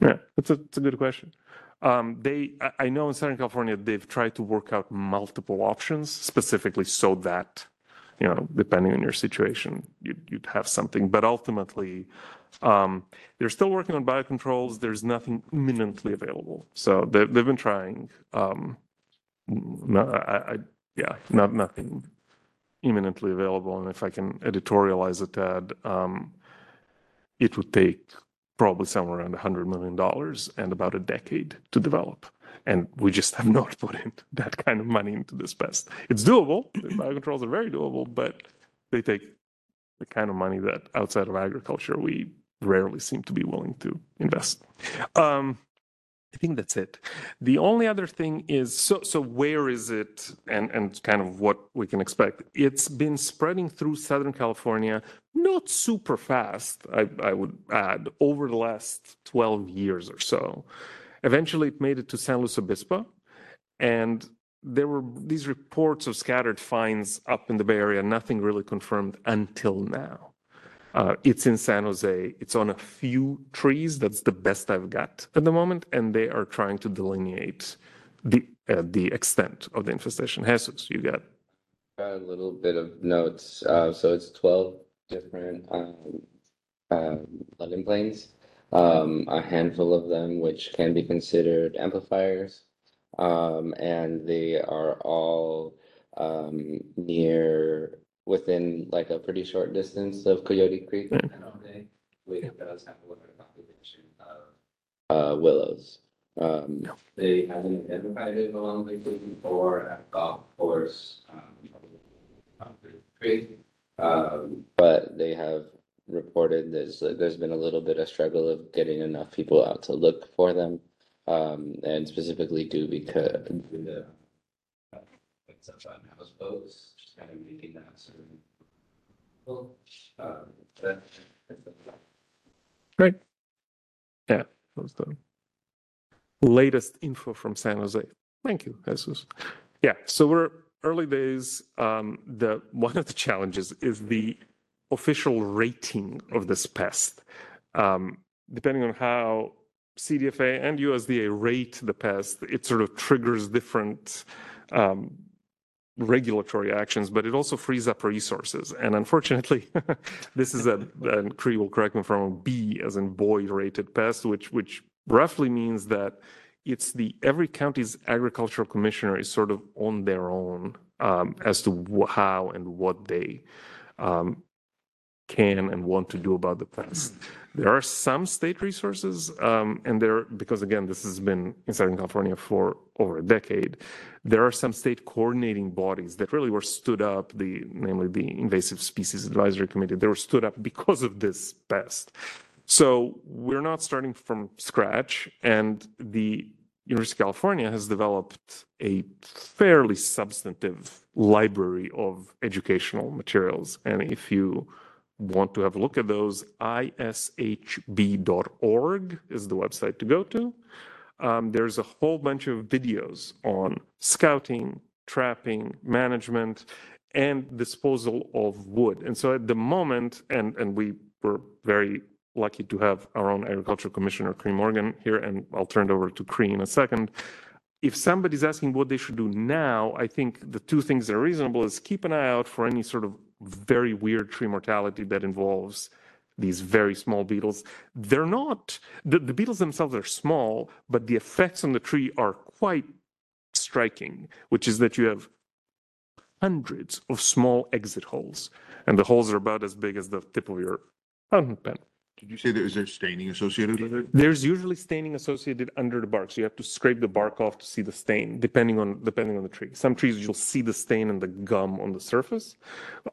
Yeah, it's a, it's a good question. Um, they, I know in Southern California, they've tried to work out multiple options specifically so that, you know, depending on your situation, you'd, you'd have something. But ultimately, um, they're still working on biocontrols. There's nothing imminently available. So they've, they've been trying. Um, no, I, I, yeah, not, nothing imminently available. And if I can editorialize a tad, um, it would take probably somewhere around $100 million and about a decade to develop. And we just have not put in that kind of money into this pest. It's doable. The biocontrols are very doable, but they take the kind of money that outside of agriculture we rarely seem to be willing to invest. Um, I think that's it. The only other thing is so so where is it and and kind of what we can expect. It's been spreading through Southern California, not super fast, I, I would add, over the last 12 years or so. Eventually it made it to San Luis Obispo and there were these reports of scattered finds up in the Bay Area, nothing really confirmed until now. Uh, it's in San Jose. It's on a few trees. That's the best I've got at the moment, and they are trying to delineate the uh, the extent of the infestation. Jesus, you got a little bit of notes. Uh, so it's 12 different um, um, flooding planes. Um, a handful of them which can be considered amplifiers. Um, and they are all um, near within like a pretty short distance of Coyote Creek. Yeah. And Ode, which does have a large population of uh, willows. Um, they haven't identified it along the creek or at golf course. Um, creek. Um, but they have reported there's there's been a little bit of struggle of getting enough people out to look for them. Um, and specifically due because due uh, it's up on houseboats, just kind of making that sort of. Well, that, Great. Yeah, that was the latest info from San Jose. Thank you, Jesus. Yeah, so we're early days. Um, the one of the challenges is the official rating of this pest. Um, depending on how CDFA and USDA rate the pest, it sort of triggers different um, regulatory actions, but it also frees up resources. And unfortunately, this is a, and Cree will correct me I'm B as in boy rated pest, which, which roughly means that it's the, every county's agricultural commissioner is sort of on their own um, as to how and what they um, can and want to do about the pest. There are some state resources, um, and there, because again, this has been in Southern California for over a decade, there are some state coordinating bodies that really were stood up, the, namely the Invasive Species Advisory Committee, they were stood up because of this pest. So we're not starting from scratch, and the University of California has developed a fairly substantive library of educational materials. And if you want to have a look at those, ishb.org is the website to go to. Um, there's a whole bunch of videos on scouting, trapping, management, and disposal of wood. And so at the moment, and, and we were very lucky to have our own agriculture commissioner, Cree Morgan, here, and I'll turn it over to Cree in a second. If somebody's asking what they should do now, I think the two things that are reasonable is keep an eye out for any sort of very weird tree mortality that involves these very small beetles. They're not, the, the beetles themselves are small, but the effects on the tree are quite striking, which is that you have hundreds of small exit holes, and the holes are about as big as the tip of your fountain pen. Did you say there is there staining associated with it? There's usually staining associated under the bark, so you have to scrape the bark off to see the stain, depending on depending on the tree. Some trees you'll see the stain and the gum on the surface.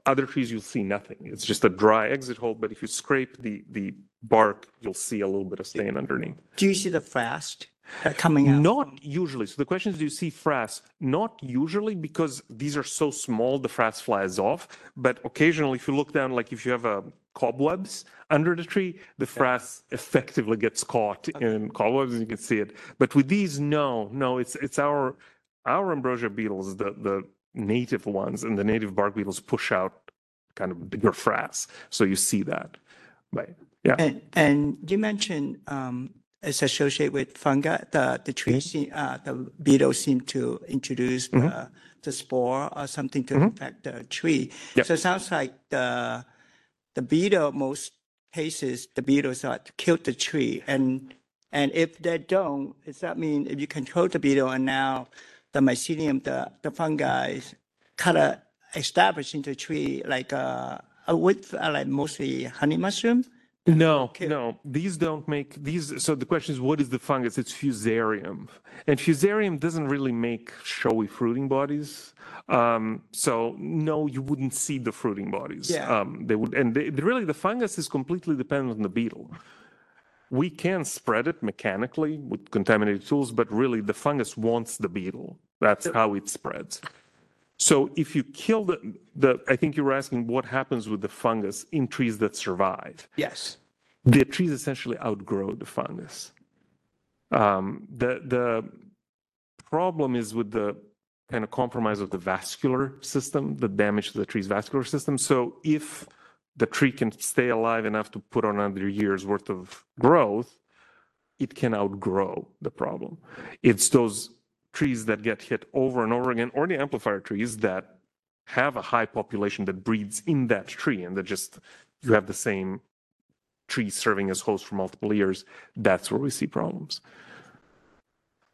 Other trees you'll see nothing. It's just a dry exit hole. But if you scrape the the bark, you'll see a little bit of stain underneath. Do you see the frost uh, coming out? Not usually. So the question is, do you see frass? Not usually because these are so small, the frass flies off. But occasionally, if you look down, like if you have a cobwebs under the tree, the frass effectively gets caught in cobwebs, and you can see it. But with these, no, no, it's it's our our ambrosia beetles, the the native ones, and the native bark beetles push out kind of bigger frass, so you see that. But yeah. And, and you mentioned um, it's associated with fungi, the, the tree, Mm-hmm. se- uh, the beetles seem to introduce the, the spore or something to infect the tree. Mm-hmm. Yep. So it sounds like the, the beetle, most cases, the beetles are to kill the tree. And, and if they don't, does that mean if you control the beetle and now the mycelium, the, the fungi kind of established into the tree like uh, wood, uh, like mostly honey mushroom, No, kill? no, these don't make these. So the question is, what is the fungus? It's fusarium, and fusarium doesn't really make showy fruiting bodies. Um, so no, you wouldn't see the fruiting bodies. Yeah. Um, they would, and they, really, the fungus is completely dependent on the beetle. We can spread it mechanically with contaminated tools, but really, the fungus wants the beetle. That's how it spreads. So if you kill the, the, I think you were asking what happens with the fungus in trees that survive Yes. the trees essentially outgrow the fungus. Um, the the problem is with the kind of compromise of the vascular system, the damage to the tree's vascular system. So if the tree can stay alive enough to put on another year's worth of growth, it can outgrow the problem. It's those trees that get hit over and over again, or the amplifier trees that have a high population that breeds in that tree, and that just you have the same tree serving as host for multiple years. That's where we see problems.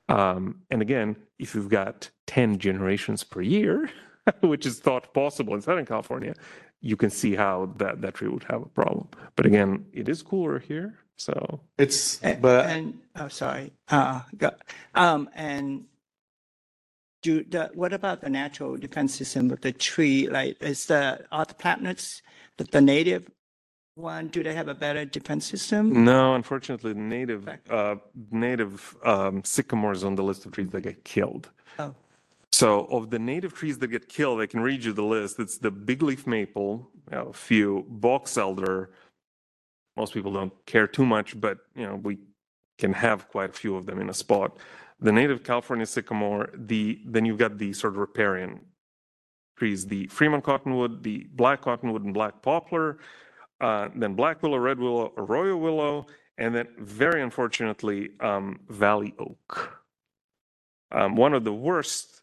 Um, and again, if you've got 10 generations per year, which is thought possible in Southern California, you can see how that, that tree would have a problem. But again, it is cooler here. So It's, And, but and oh, sorry. Uh, go- um, and do the what about the natural defense system of the tree? Like, is the are the planets the, the native one? Do they have a better defense system? no, unfortunately, native uh, native um, sycamores on the list of trees that get killed. Oh, So of the native trees that get killed, I can read you the list. It's the big leaf maple, a few, box elder. Most people don't care too much, but you know we can have quite a few of them in a spot. The native California sycamore, the then you've got the sort of riparian trees, the Fremont cottonwood, the black cottonwood and black poplar, uh, then black willow, red willow, arroyo willow, and then very unfortunately um, valley oak. Um, one of the worst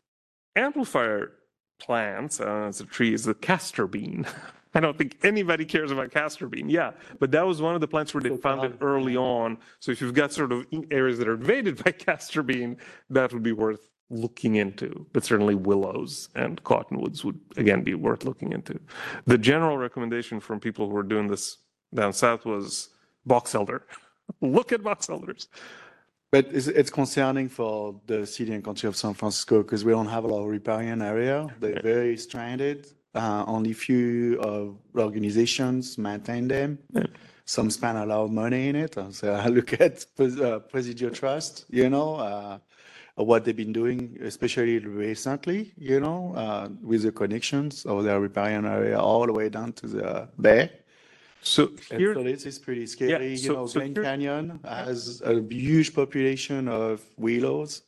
amplifier plants uh, as a tree is the castor bean. I don't think anybody cares about castor bean. Yeah, but that was one of the plants where they found it early on. So if you've got sort of areas that are invaded by castor bean, that would be worth looking into. But certainly willows and cottonwoods would again be worth looking into. The general recommendation from people who are doing this down south was box elder. Look at box elders. But it's, it's concerning for the city and country of San Francisco because we don't have a lot of riparian area. They're very stranded. Uh, only few of organizations maintain them. Some spend a lot of money in it. So I look at Pres- uh, Presidio Trust, you know, uh, what they've been doing, especially recently, you know, uh, with the connections of their riparian area all the way down to the bay. So And here, so this is pretty scary. so- You know, so Glen here- Canyon has a huge population of willows.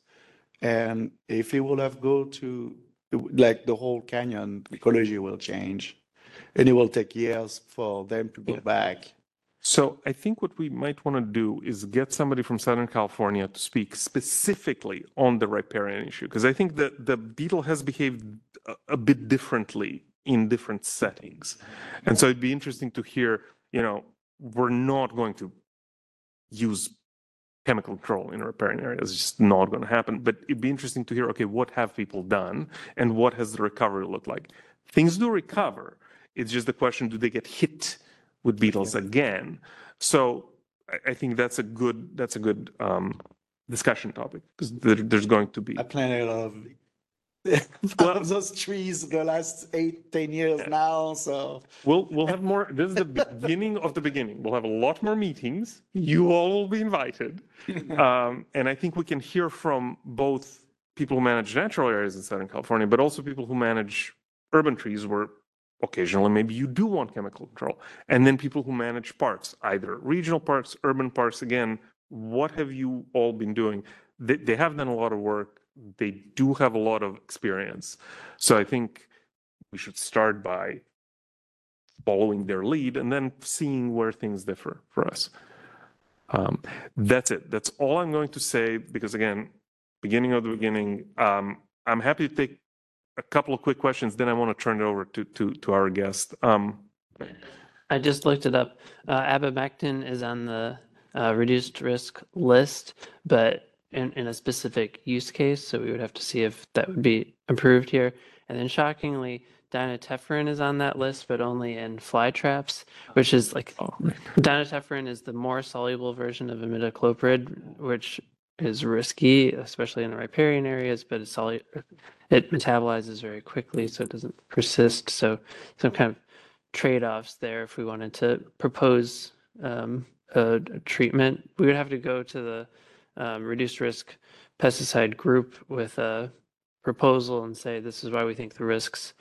And if it will have go to, like the whole canyon, ecology will change. And it will take years for them to go back. So I think what we might want to do is get somebody from Southern California to speak specifically on the riparian issue, because I think that the beetle has behaved a, a bit differently in different settings. And so it'd be interesting to hear, you know, we're not going to use chemical control in riparian areas. It's just not going to happen. But it'd be interesting to hear, okay, what have people done and what has the recovery looked like? Things do recover. It's just the question, do they get hit with beetles again? So I, I think that's a good, that's a good um, discussion topic because there, there's going to be. I planted a lot of of those trees the last eight, ten years now, so. We'll, we'll have more, this is the beginning of the beginning. We'll have a lot more meetings. You all will be invited. Um, and I think we can hear from both people who manage natural areas in Southern California, but also people who manage urban trees where occasionally maybe you do want chemical control. And then people who manage parks, either regional parks, urban parks, again, what have you all been doing? They, they have done a lot of work. They do have a lot of experience. So I think we should start by following their lead and then seeing where things differ for us. Um, that's it. That's all I'm going to say because again, beginning of the beginning, um, I'm happy to take a couple of quick questions. Then I want to turn it over to to to our guest. Um, I just looked it up. Uh, abamectin is on the uh, reduced risk list, but in, in a specific use case. So we would have to see if that would be approved here. And then shockingly, Dinotefuran is on that list, but only in fly traps, which is like Dinotefuran is the more soluble version of imidacloprid, which is risky, especially in the riparian areas, but it's solu- it metabolizes very quickly, so it doesn't persist. So some kind of trade-offs there. If we wanted to propose um, a, a treatment, we would have to go to the um, reduced risk pesticide group with a proposal and say this is why we think the risks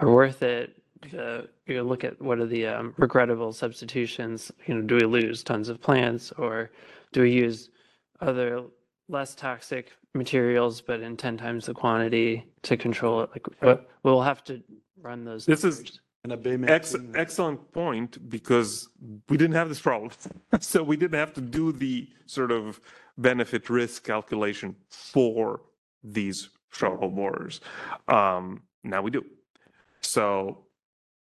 are worth it. Uh, you look at what are the um, regrettable substitutions. You know, do we lose tons of plants, or do we use other less toxic materials but in ten times the quantity to control it? Like, what- we'll have to run those. This is- numbers. And a bay Ex- excellent point because we didn't have this problem. so we didn't have to do the sort of benefit risk calculation for these shot hole borers. Um, now we do. So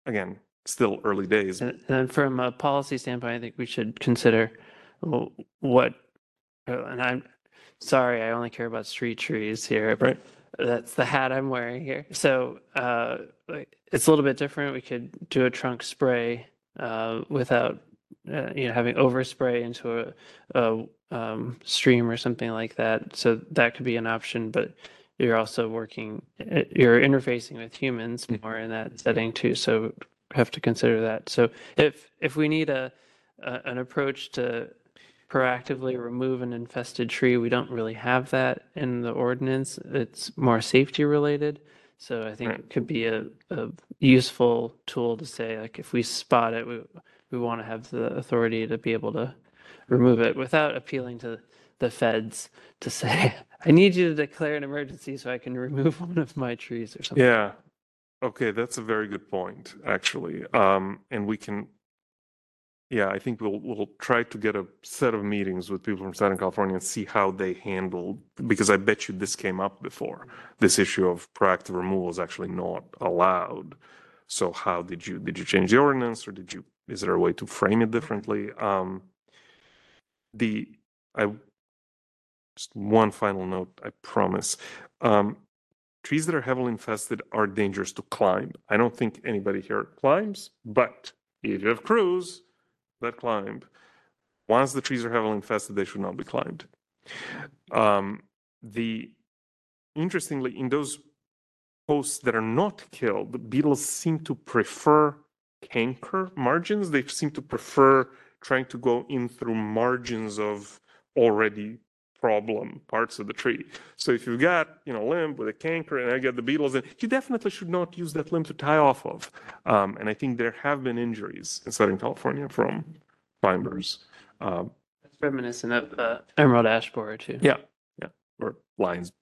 again, still early days. And from a policy standpoint, I think we should consider what, uh, and I'm sorry, I only care about street trees here, but that's the hat I'm wearing here. So uh, it's a little bit different. We could do a trunk spray uh, without, uh, you know, having overspray into a, a um, stream or something like that. So that could be an option, but you're also working, uh, you're interfacing with humans more in that setting too. So have to consider that. So if if we need a, a an approach to proactively remove an infested tree, we don't really have that in the ordinance. It's more safety related. So I think Right. it could be a, a useful tool to say like if we spot it, we we want to have the authority to be able to remove it without appealing to the feds to say I need you to declare an emergency so I can remove one of my trees or something. Yeah. Okay, that's a very good point, actually. Um, and we can, yeah, I think we'll we'll try to get a set of meetings with people from Southern California and see how they handled because I bet you this came up before. This issue of proactive removal is actually not allowed. So how did you did you change the ordinance or did you is there a way to frame it differently? Um, the I just one final note, I promise. Um, trees that are heavily infested are dangerous to climb. I don't think anybody here climbs, but if you have crews that climb, once the trees are heavily infested, they should not be climbed. Um, the interestingly, in those posts that are not killed, beetles seem to prefer canker margins. They seem to prefer trying to go in through margins of already problem parts of the tree. So if you've got, you know, limb with a canker and I get the beetles in, you definitely should not use that limb to tie off of. Um, and I think there have been injuries in Southern California from climbers. Um, It's reminiscent of uh, emerald ash borer too. yeah, yeah, or lions,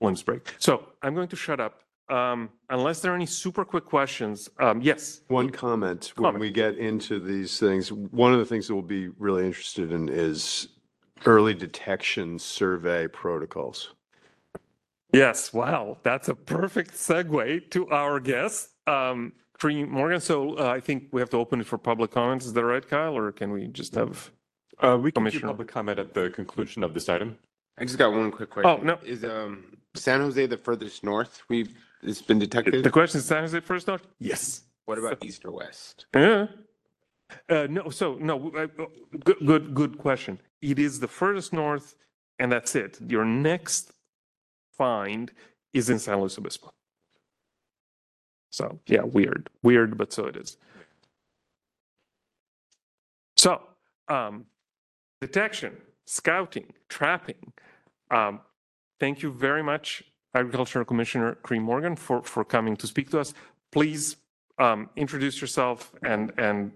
limbs break. So I'm going to shut up. Um, unless there are any super quick questions. Um, yes. One comment, when Comment. we get into these things, one of the things that we'll be really interested in is early detection survey protocols. Yes, wow, that's a perfect segue to our guest, um, Cree Morgan. So uh, I think we have to open it for public comments. Is that right, Kyle, or can we just have? Uh, we can do Commissioner. public comment at the conclusion of this item. I just got one quick question. Oh, no. Is um San Jose the furthest north we've it's been detected? The question is, San Jose first note? Yes. What about east or west? Yeah. Uh, no, so no, uh, good, good, good question. It is the furthest north, and that's it. Your next find is in San Luis Obispo. So yeah, weird, weird, but so it is. So, um, detection, scouting, trapping. Um, thank you very much, Agricultural Commissioner Cree Morgan, for for coming to speak to us. Please um, introduce yourself and and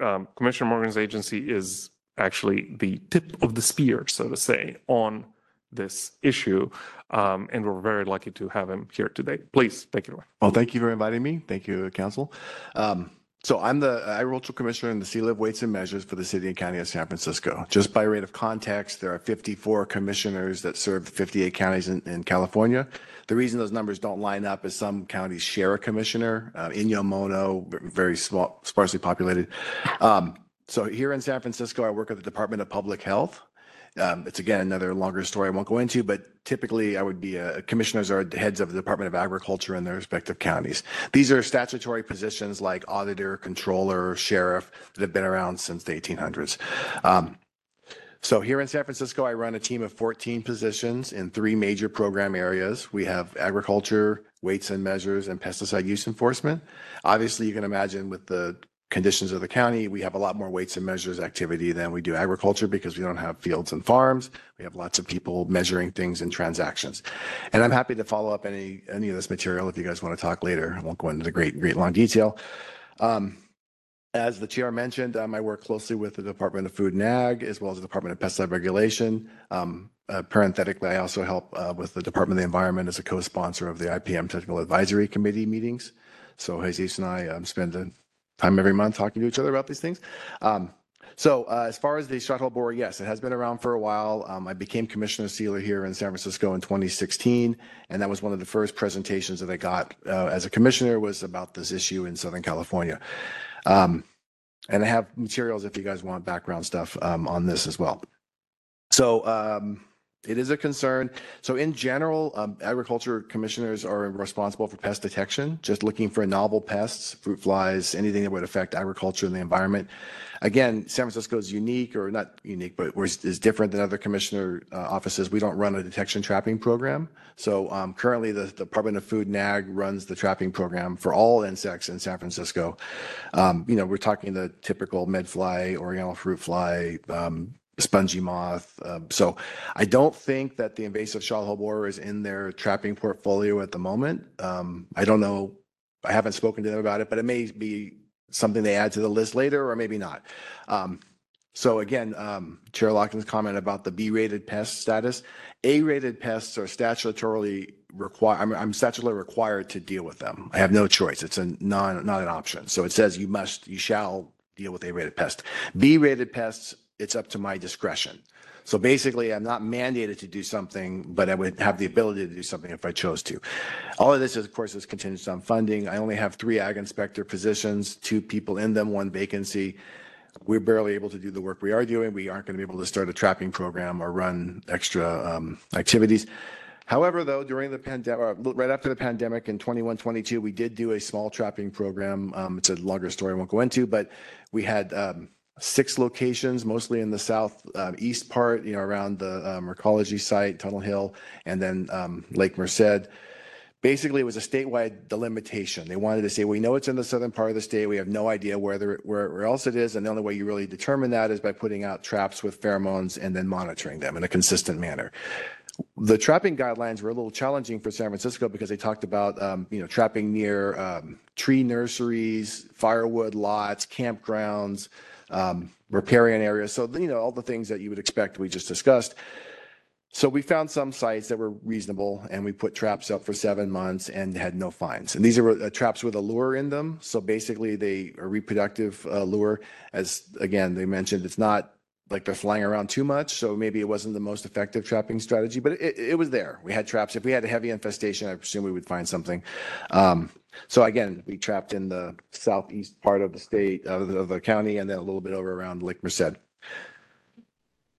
um, Commissioner Morgan's agency is actually the tip of the spear, so to say, on this issue. Um, and we're very lucky to have him here today. Please take it away. Well, thank you for inviting me. Thank you, Council. Um, so I'm the Agricultural Commissioner in the Sealer of Weights and Measures for the City and County of San Francisco. Just by rate of context, there are 54 commissioners that serve 58 counties in, in California. The reason those numbers don't line up is some counties share a commissioner. Uh, Inyo v- very small, sparsely populated. Um, so here in San Francisco, I work at the Department of Public Health. Um, It's again, another longer story I won't go into, but typically I would be, uh, commissioners or heads of the Department of Agriculture in their respective counties. These are statutory positions like auditor, controller, sheriff that have been around since the 1800s. Um, so here in San Francisco, I run a team of 14 positions in three major program areas. We have agriculture, weights and measures, and pesticide use enforcement. Obviously, you can imagine with the conditions of the county, we have a lot more weights and measures activity than we do agriculture because we don't have fields and farms. We have lots of people measuring things and transactions. And I'm happy to follow up any, any of this material if you guys want to talk later. I won't go into the great, great long detail. Um, as the chair mentioned, um, I work closely with the Department of Food and Ag as well as the Department of Pesticide Regulation. Um, uh, parenthetically, I also help uh, with the Department of the Environment as a co-sponsor of the IPM Technical Advisory Committee meetings. So Jesus and I um, spend a time every month talking to each other about these things. Um, so uh, as far as the hole borer, yes, it has been around for a while. Um, I became commissioner sealer here in San Francisco in 2016, and that was one of the first presentations that I got uh, as a commissioner was about this issue in Southern California. Um, and I have materials if you guys want background stuff um, on this as well. So um, it is a concern. So in general, um, agriculture commissioners are responsible for pest detection, just looking for novel pests, fruit flies, anything that would affect agriculture and the environment. Again, San Francisco is unique, or not unique, but is, different than other commissioner uh, offices. We don't run a detection trapping program. So um, currently, the, the Department of Food and Ag runs the trapping program for all insects in San Francisco. Um, you know, we're talking the typical medfly, oriental fruit fly, um, spongy moth. Um, so I don't think that the invasive shot hole borer is in their trapping portfolio at the moment. Um, I don't know. I haven't spoken to them about it, but it may be something they add to the list later or maybe not. Um, so again, um, Chair Lockton's comment about the B-rated pest status, A-rated pests are statutorily required, I'm, I'm statutorily required to deal with them. I have no choice. It's a non, not an option. So it says you must, you shall deal with A-rated pest. B-rated pests, it's up to my discretion. So basically, I'm not mandated to do something, but I would have the ability to do something if I chose to. All of this, is, of course, is contingent on funding. I only have three ag inspector positions, two people in them, one vacancy. We're barely able to do the work we are doing. We aren't going to be able to start a trapping program or run extra um, activities. However, though, during the pandemic, right after the pandemic in 21, 22, we did do a small trapping program. Um, it's a longer story I won't go into, but we had um, six locations, mostly in the south uh, east part, you know, around the um, Recology site, Tunnel Hill, and then um, Lake Merced. Basically, it was a statewide delimitation. They wanted to say, we know it's in the southern part of the state. We have no idea where, where, where else it is. And the only way you really determine that is by putting out traps with pheromones and then monitoring them in a consistent manner the trapping guidelines were a little challenging for San Francisco because they talked about um, you know trapping near um, tree nurseries, firewood lots, campgrounds, um, riparian areas. So, you know, all the things that you would expect we just discussed. So we found some sites that were reasonable and we put traps up for seven months and had no fines. And these are uh, traps with a lure in them. So basically they are reproductive uh, lure. As again, they mentioned, it's not like they're flying around too much. So maybe it wasn't the most effective trapping strategy, but it, it was there. We had traps. If we had a heavy infestation, I presume we would find something. Um, so again, we trapped in the southeast part of the state, of the, of the county, and then a little bit over around Lake Merced.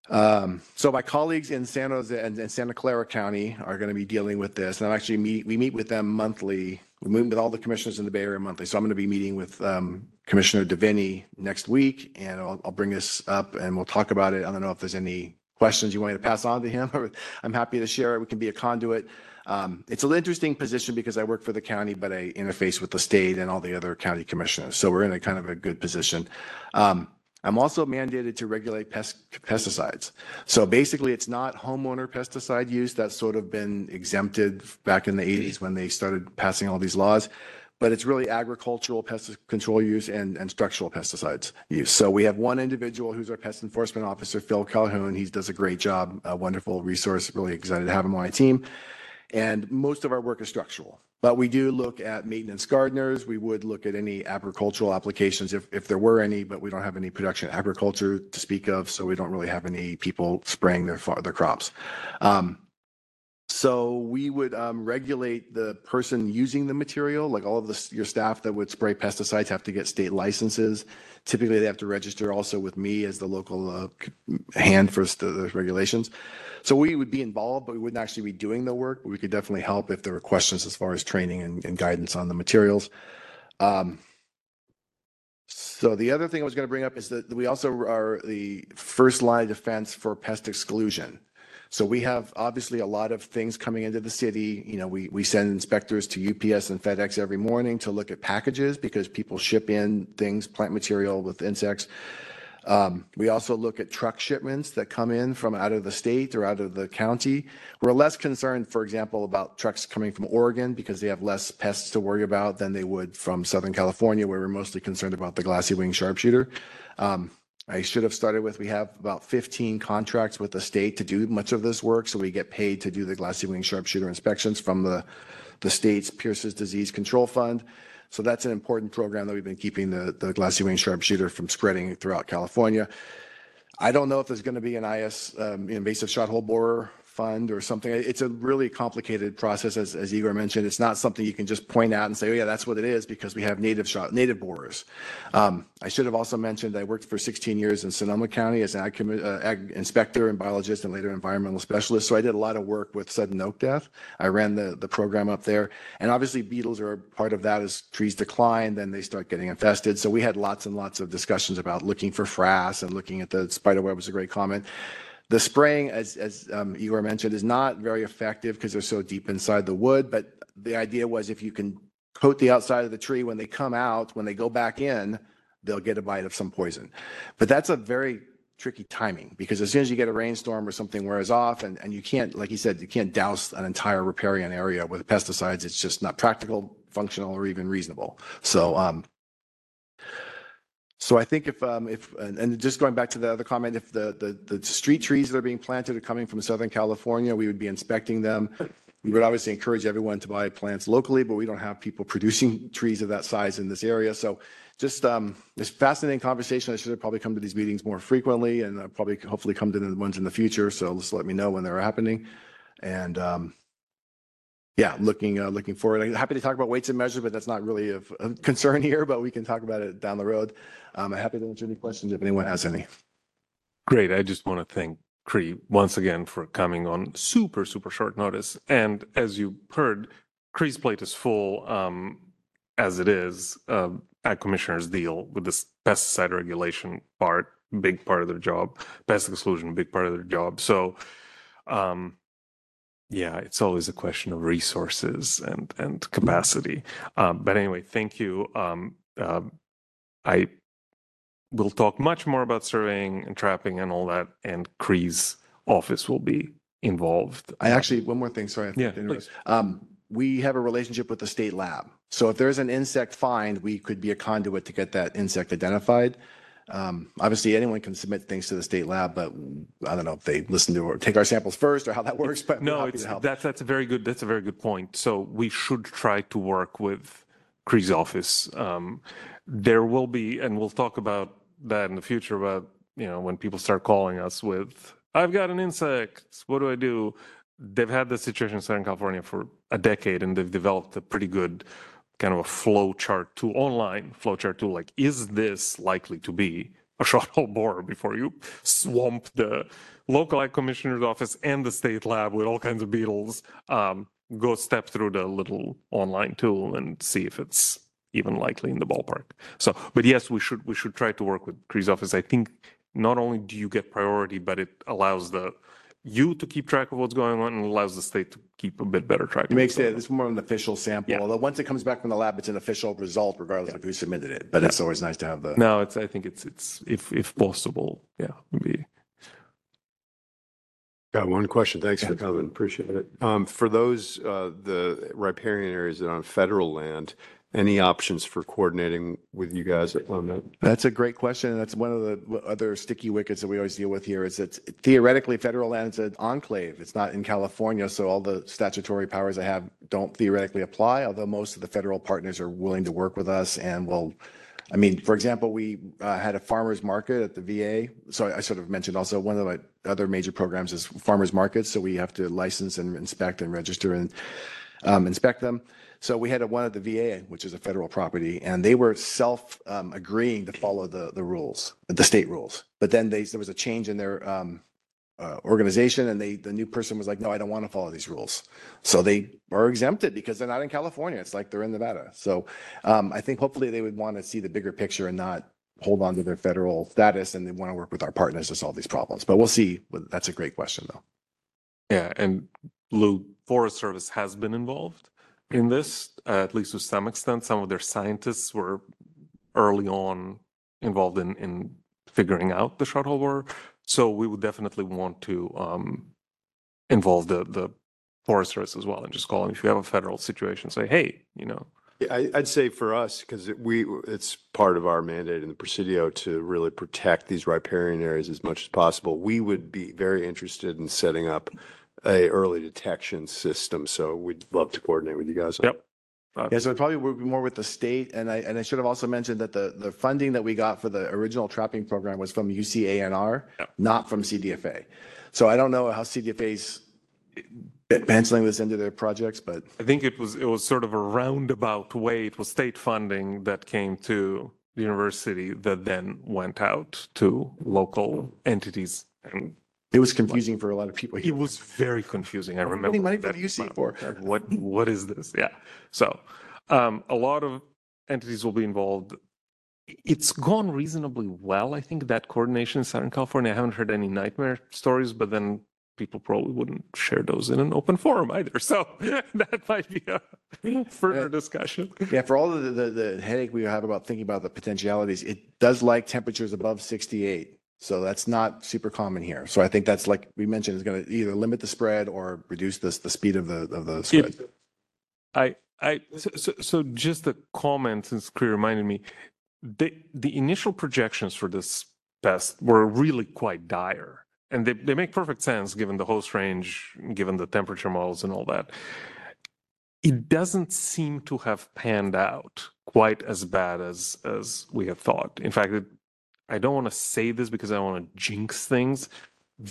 Um, so my colleagues in San Jose and, and Santa Clara County are going to be dealing with this, and I'm actually meet, we meet with them monthly. We meet with all the commissioners in the Bay Area monthly. So I'm going to be meeting with um, Commissioner Deviney next week, and I'll, I'll bring this up and we'll talk about it. I don't know if there's any questions you want me to pass on to him. I'm happy to share it. We can be a conduit. Um, it's an interesting position because I work for the county, but I interface with the state and all the other county commissioners. So we're in a kind of a good position. Um, I'm also mandated to regulate pest, pesticides. So basically, it's not homeowner pesticide use that's sort of been exempted back in the 80s when they started passing all these laws, but it's really agricultural pest control use and, and structural pesticides use. So we have one individual who's our pest enforcement officer, Phil Calhoun. He does a great job, a wonderful resource. Really excited to have him on my team. And most of our work is structural. But we do look at maintenance gardeners. We would look at any agricultural applications if, if there were any, but we don't have any production agriculture to speak of. So we don't really have any people spraying their, their crops. Um, So we would um, regulate the person using the material, like all of your staff that would spray pesticides have to get state licenses. Typically, they have to register also with me as the local uh, hand for the regulations. So we would be involved, but we wouldn't actually be doing the work, but we could definitely help if there were questions as far as training and, and guidance on the materials. Um, so the other thing I was going to bring up is that we also are the first line of defense for pest exclusion. So we have obviously a lot of things coming into the city. You know, we, we send inspectors to UPS and FedEx every morning to look at packages because people ship in things, plant material with insects. Um, we also look at truck shipments that come in from out of the state or out of the county. We're less concerned, for example, about trucks coming from Oregon because they have less pests to worry about than they would from Southern California, where we're mostly concerned about the glassy wing sharpshooter. Um, I should have started with, we have about 15 contracts with the state to do much of this work. So we get paid to do the glassy wing sharpshooter inspections from the, the state's Pierce's Disease Control Fund. So that's an important program that we've been keeping the, the glassy wing sharpshooter from spreading throughout California. I don't know if there's going to be an IS um, invasive shot hole borer fund or something. It's a really complicated process, as, as Igor mentioned. It's not something you can just point out and say, oh yeah, that's what it is because we have native shot, native borers. Um, I should have also mentioned I worked for 16 years in Sonoma County as an ag, uh, ag inspector and biologist and later environmental specialist. So I did a lot of work with sudden oak death. I ran the, the program up there. And obviously beetles are part of that as trees decline, then they start getting infested. So we had lots and lots of discussions about looking for frass and looking at the spider web was a great comment. The spraying, as, as um, Igor mentioned, is not very effective because they're so deep inside the wood. But the idea was if you can coat the outside of the tree, when they come out, when they go back in, they'll get a bite of some poison. But that's a very tricky timing because as soon as you get a rainstorm or something wears off and, and you can't, like you said, you can't douse an entire riparian area with pesticides. It's just not practical, functional, or even reasonable. So, um, so I think if, um, if, and, just going back to the other comment, if the, the, the street trees that are being planted are coming from Southern California, we would be inspecting them. We would obviously encourage everyone to buy plants locally, but we don't have people producing trees of that size in this area. So just, um, it's fascinating conversation. I should have probably come to these meetings more frequently and I'll probably hopefully come to the ones in the future. So just let me know when they're happening. And, um, yeah, looking, uh, looking forward. I'm happy to talk about weights and measures, but that's not really of concern here, but we can talk about it down the road. Um, I'm happy to answer any questions if anyone has any. Great. I just want to thank Cree once again for coming on super, super short notice. And as you heard, Cree's plate is full um, as it is. Uh, ag commissioners deal with this pesticide regulation part, big part of their job, pest exclusion, big part of their job. So, um, yeah, it's always a question of resources and and capacity. Um, but anyway, thank you. Um, uh, I will talk much more about surveying and trapping and all that, and Cree's office will be involved. I actually, one more thing, sorry. I Yeah. Um, we have a relationship with the state lab. So if there's an insect find, we could be a conduit to get that insect identified. Um, obviously, anyone can submit things to the state lab, but I don't know if they listen to or take our samples first or how that works, but No, it's that's that's a very good that's a very good point. So we should try to work with Cree's office. Um, there will be, and we'll talk about that in the future. About you know when people start calling us with, "I've got an insect. What do I do?" They've had this situation in Southern California for a decade, and they've developed a pretty good kind of a flow chart tool, online flow chart tool. Like, is this likely to be a shot hole borer before you swamp the local ag commissioner's office and the state lab with all kinds of beetles? Um, go step through the little online tool and see if it's even likely in the ballpark. So, but yes, we should we should try to work with Cree's office. I think not only do you get priority, but it allows the you to keep track of what's going on and allows the state to keep a bit better track. It of makes it, it's more of an official sample, Yeah. although once it comes back from the lab, it's an official result regardless of who submitted it. But it's always nice to have the. No, it's I think it's it's if if possible, yeah, maybe. Got one question. Thanks for coming. Appreciate it. Um, for those, uh, the riparian areas that are on federal land, any options for coordinating with you guys on that? That's a great question. and That's one of the other sticky wickets that we always deal with here is that theoretically federal land is an enclave. It's not in California, so all the statutory powers I have don't theoretically apply, although most of the federal partners are willing to work with us and will, I mean, for example, we uh, had a farmer's market at the VA. So I sort of mentioned also one of my other major programs is farmers markets. So we have to license and inspect and register and um, inspect them. So we had a, one at the VA, which is a federal property, and they were self um, agreeing to follow the the rules, the state rules. But then they there was a change in their um, uh, organization, and they the new person was like, no, I don't want to follow these rules. So they are exempted because they're not in California. It's like they're in Nevada. So um, I think hopefully they would want to see the bigger picture and not hold on to their federal status, and they want to work with our partners to solve these problems. But we'll see. That's a great question, though. Yeah, and Lou, Forest Service has been involved in this, uh, at least to some extent. Some of their scientists were early on involved in, in figuring out the hole borer. So we would definitely want to um, involve the, the Forest Service as well and just call them if you have a federal situation, say, hey, you know, I, I'd say for us, because it, we, it's part of our mandate in the Presidio to really protect these riparian areas as much as possible. We would be very interested in setting up a early detection system. So we'd love to coordinate with you guys. on Yep. Uh, Yeah, so it probably would be more with the state, and I, and I should have also mentioned that the, the funding that we got for the original trapping program was from UCANR, Yeah. not from CDFA. So I don't know how CDFA's penciling this into their projects, but I think it was it was sort of a roundabout way. It was state funding that came to the university that then went out to local entities, and it was confusing for a lot of people. it was very confusing. I remember Getting money from that the UC amount. for. What what is this? Yeah. So um, a lot of entities will be involved. It's gone reasonably well. I think that coordination in Southern California. I haven't heard any nightmare stories, but then people probably wouldn't share those in an open forum either. So that might be a further discussion. Yeah, for all of the, the, the headache we have about thinking about the potentialities, it does like temperatures above 68. So that's not super common here. So I think that's like we mentioned, is going to either limit the spread or reduce this, the speed of the, of the spread. I, I, so, so, so just a comment since Cree reminded me, the, the initial projections for this pest were really quite dire. And they, they make perfect sense given the host range, given the temperature models and all that. It doesn't seem to have panned out quite as bad as, as we had thought. In fact, it, I don't want to say this because I want to jinx things,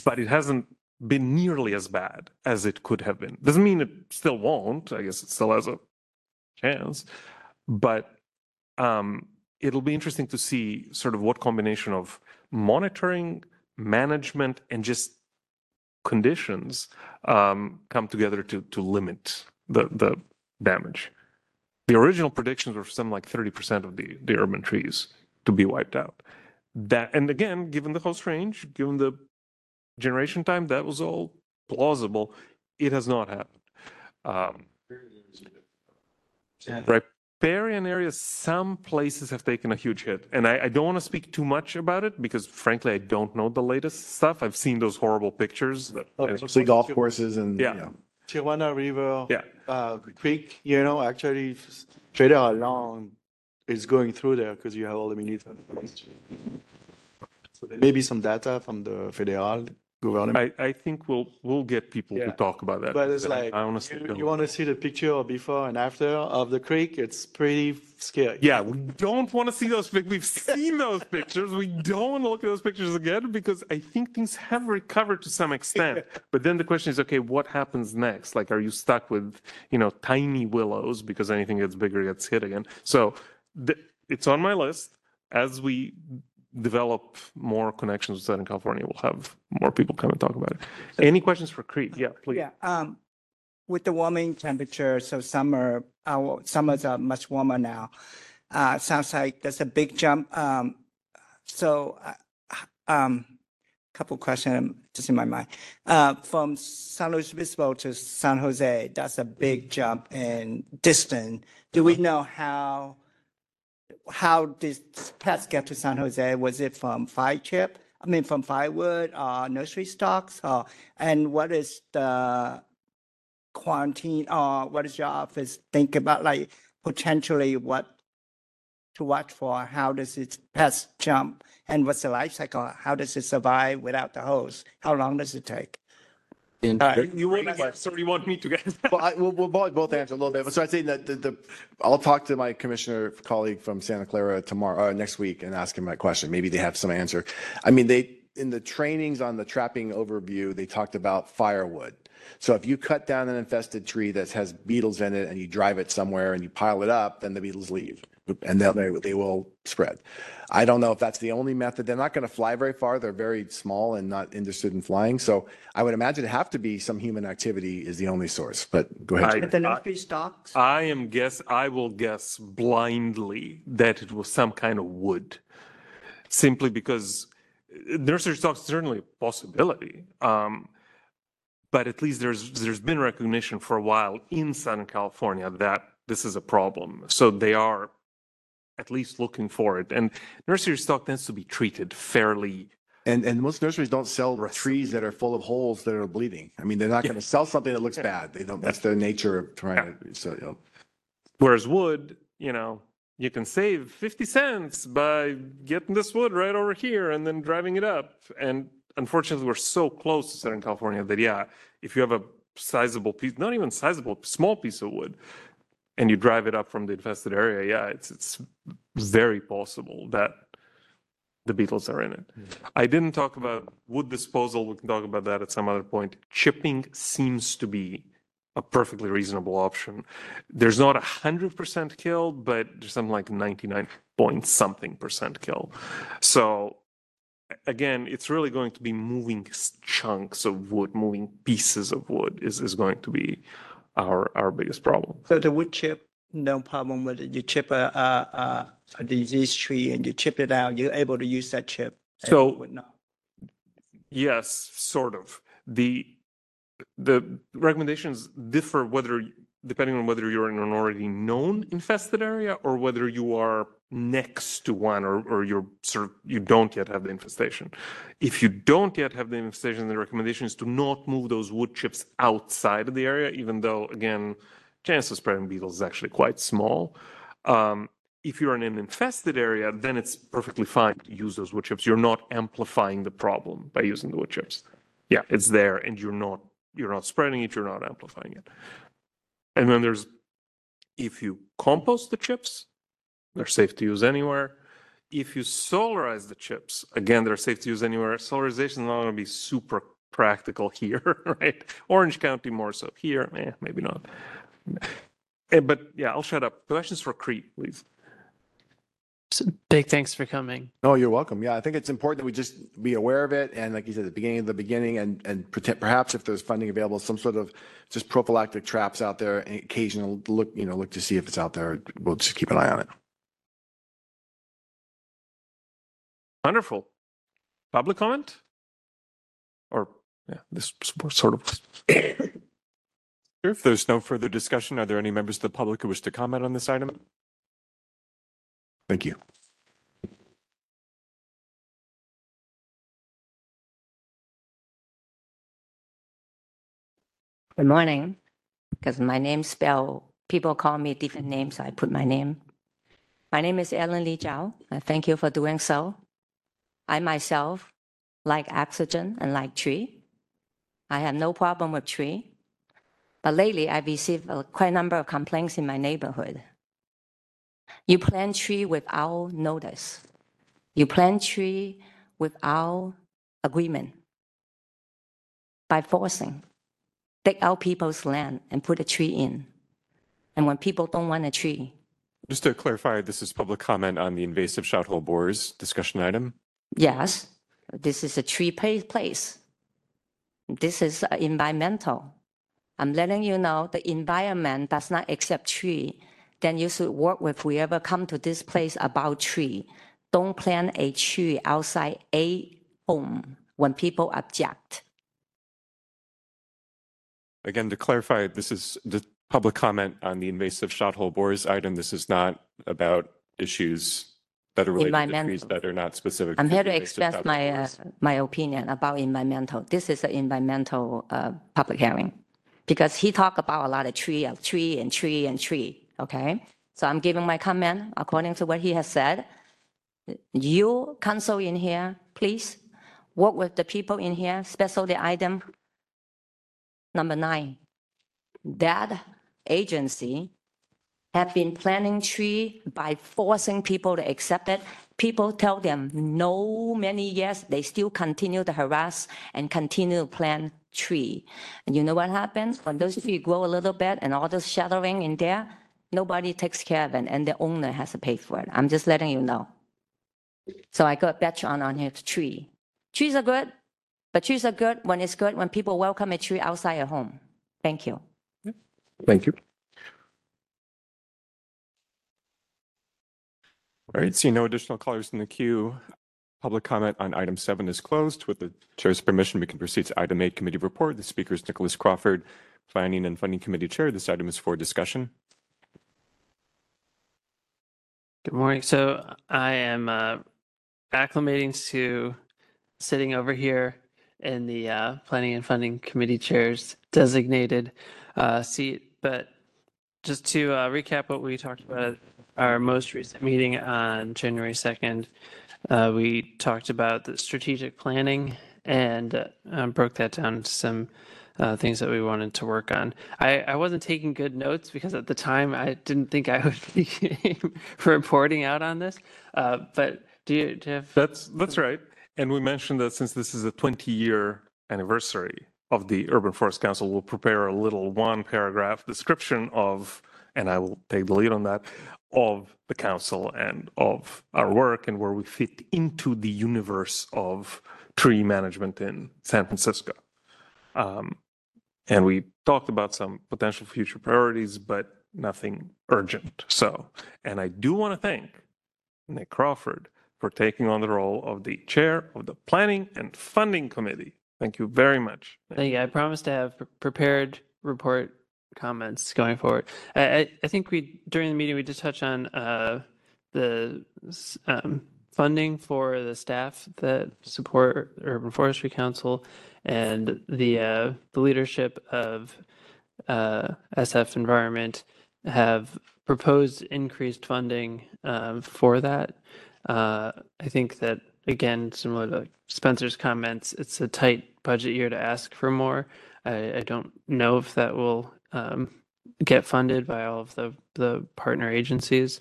but it hasn't been nearly as bad as it could have been. Doesn't mean it still won't. I guess it still has a chance, but um, it'll be interesting to see sort of what combination of monitoring, management, and just conditions um, come together to to limit the the damage. The original predictions were for something like thirty percent of the the urban trees to be wiped out. That and again, given the host range, given the generation time, that was all plausible. It has not happened. Um, riparian areas, some places have taken a huge hit, and I, I don't want to speak too much about it because, frankly, I don't know the latest stuff. I've seen those horrible pictures. That, Mostly golf courses and, Yeah. yeah. Tijuana River. Yeah. Uh, creek, you know, actually straight out along is going through there because you have all the mini. So there may be some data from the federal government. I, I think we'll we'll get people to Yeah. talk about that. But it's I- like, I honestly you, don't. want to see the picture of before and after of the creek, it's pretty scary. Yeah, we don't want to see those. pic- We've seen those pictures. We don't want to look at those pictures again because I think things have recovered to some extent. But then the question is, okay, what happens next? Like, are you stuck with, you know, tiny willows because anything gets bigger gets hit again? So th- it's on my list. As we develop more connections with Southern California, we'll have more people come and talk about it. Any questions for Cree? Yeah, please. Yeah, um, with the warming temperature, so summer, our summers are much warmer now. Uh, sounds like there's a big jump. Um, so, uh, um, couple questions just in my mind. Uh, from San Luis Obispo to San Jose, that's a big jump in distance. Do we know how, how this pest get to San Jose? Was it from fire chip? I mean, from firewood or nursery stocks? Or, and what is the quarantine or what is your office think about like potentially what to watch for? How does it pest jump? And what's the life cycle? How does it survive without the host? How long does it take? In- All right. You want to, so you want me to get? Well, I, we'll, we'll both both answer a little bit, but so I'd say that the, the, I'll talk to my commissioner colleague from Santa Clara tomorrow, uh, next week and ask him that question. Maybe they have some answer. I mean, they, in the trainings on the trapping overview, they talked about firewood. So if you cut down an infested tree that has beetles in it and you drive it somewhere and you pile it up, then the beetles leave and they'll, they, they will spread. I don't know if that's the only method. They're not going to fly very far. They're very small and not interested in flying. So I would imagine it have to be some human activity is the only source. But go ahead. I- Jim. At the nursery stocks, I am guess I will guess blindly that it was some kind of wood, simply because uh, nursery stock is certainly a possibility. Um, but at least there's there's been recognition for a while in Southern California that this is a problem. So they are at least looking for it. And nursery stock tends to be treated fairly. And, and most nurseries don't sell trees that are full of holes that are bleeding. I mean, they're not going to sell something that looks bad. They don't, that's the nature of trying to, so, you know. Whereas wood, you know, you can save 50 cents by getting this wood right over here and then driving it up. And unfortunately, we're so close to Southern California that, yeah, if you have a sizable piece, not even sizable, small piece of wood, and you drive it up from the infested area, yeah, it's it's very possible that the beetles are in it. Hmm. I didn't talk about wood disposal. We can talk about that at some other point. Chipping seems to be a perfectly reasonable option. There's not a hundred percent kill, but there's something like 99 point something percent kill. So again, it's really going to be moving chunks of wood, moving pieces of wood is, is going to be our, our biggest problem. so the wood chip, no problem with it. You chip a, a, a, a diseased tree and you chip it out, you're able to use that chip. So-. Yes, sort of. The the recommendations differ whether depending on whether you're in an already known infested area or whether you are next to one or, or you're sort of you don't yet have the infestation. If you don't yet have the infestation, the recommendation is to not move those wood chips outside of the area, even though again, chance of spreading beetles is actually quite small. Um, if you're in an infested area, then it's perfectly fine to use those wood chips. You're not amplifying the problem by using the wood chips. Yeah, it's there, and you're not you're not spreading it. You're not amplifying it. And then there's if you compost the chips, they're safe to use anywhere. If you solarize the chips, again, they're safe to use anywhere. Solarization is not going to be super practical here, right? Orange County more so. Here, eh, maybe not. Eh, But yeah, I'll shut up. Questions for Cree, please. So big thanks for coming. No, you're welcome. Yeah, I think it's important that we just be aware of it. And like you said, at the beginning of the beginning and, and perhaps if there's funding available, some sort of just prophylactic traps out there, and occasional look, you know, look to see if it's out there. We'll just keep an eye on it. Wonderful. Public comment? Or, yeah, this was sort of. Sure, If there's no further discussion, are there any members of the public who wish to comment on this item? Thank you. Good morning. Because my name spell, people call me different names, so I put my name. My name is Ellen Lee Zhou. and Thank you for doing so. I myself like oxygen and like tree. I have no problem with tree. But lately, I've received a quite a number of complaints in my neighborhood. You plant tree without notice. You plant tree without agreement. By forcing take out people's land and put a tree in. And when people don't want a tree, Just to clarify, this is public comment on the invasive shot hole borers discussion item. Yes, this is a tree place. This is environmental. I'm letting you know the environment does not accept tree. Then you should work with whoever come to this place about tree. Don't plant a tree outside a home when people object. Again, to clarify, this is the public comment on the invasive shot hole borers item. This is not about issues that are related to trees Environmental. that are not specific. I'm here to invasive express my, uh, my opinion about environmental. This is an environmental uh, public hearing because he talked about a lot of tree, of tree and tree and tree, okay? So I'm giving my comment according to what he has said. You council in here, please work with the people in here, especially item number nine. That agency have been planting tree by forcing people to accept it, people tell them no many years, they still continue to harass and continue to plant tree. And you know what happens? When those trees grow a little bit and all this shattering in there, nobody takes care of it and the owner has to pay for it. I'm just letting you know. So I got a batch on on his tree. Trees are good, but trees are good when it's good when people welcome a tree outside a home. Thank you. Thank you. All right, seeing no additional callers in the queue, public comment on item seven is closed. With the chair's permission, we can proceed to item eight, committee report. The speaker is Nicholas Crawford, Planning and Funding Committee Chair. This item is for discussion. Good morning. So I am uh, acclimating to sitting over here in the uh, Planning and Funding Committee Chair's designated uh, seat. But just to uh, recap what we talked about our most recent meeting on January 2nd, uh, we talked about the strategic planning and uh, broke that down into some uh, things that we wanted to work on. I, I wasn't taking good notes because at the time I didn't think I would be reporting out on this. Uh, but do you, do you have? That's that's right. And we mentioned that since this is a 20-year anniversary of the Urban Forest Council, we'll prepare a little one-paragraph description of, and I will take the lead on that, of the council and of our work and where we fit into the universe of tree management in San Francisco. Um, and we talked about some potential future priorities, but nothing urgent. So, and I do want to thank Nick Crawford for taking on the role of the chair of the Planning and Funding Committee. Thank you very much. Thank you. I promise to have prepared report comments going forward. I, I, think we during the meeting we did touch on uh, the um, funding for the staff that support Urban Forestry Council and the uh, the leadership of uh, SF Environment have proposed increased funding um, for that. Uh, I think that again, similar to Spencer's comments, it's a tight budget year to ask for more. I, I don't know if that will um, get funded by all of the the partner agencies.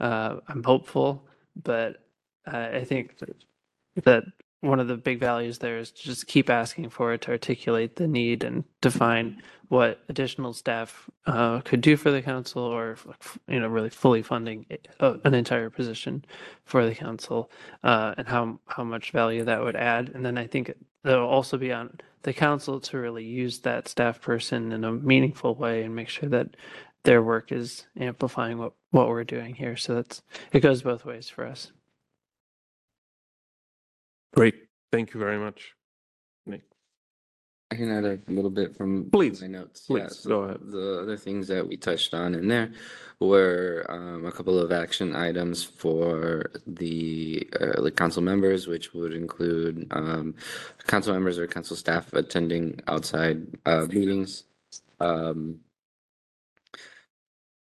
Uh, I'm hopeful, but I I think that, that one of the big values there is to just keep asking for it to articulate the need and define what additional staff uh, could do for the council or you know really fully funding uh, an entire position for the council uh, and how how much value that would add and then i think it'll also be on the council to really use that staff person in a meaningful way and make sure that their work is amplifying what what we're doing here so that's it goes both ways for us Great. Thank you very much. I can add a little bit from Please, my notes. please, Yeah, so go ahead. The other things that we touched on in there were um, a couple of action items for the uh, the council members, which would include um, council members or council staff attending outside uh, meetings. Um,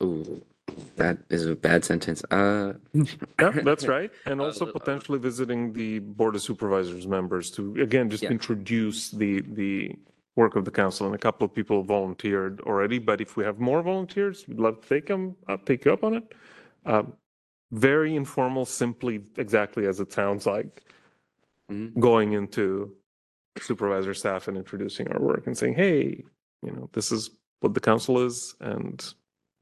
ooh, that is a bad sentence. Uh, Yeah, that's right. And Uh, also uh, potentially visiting the Board of Supervisors members to, again, just Yeah. introduce the, the work of the council. And a couple of people volunteered already, but if we have more volunteers, we'd love to take them, up, take you up on it. Um, Very informal, simply exactly as it sounds like, Mhm. going into supervisor staff and introducing our work and saying, hey, you know, this is what the council is and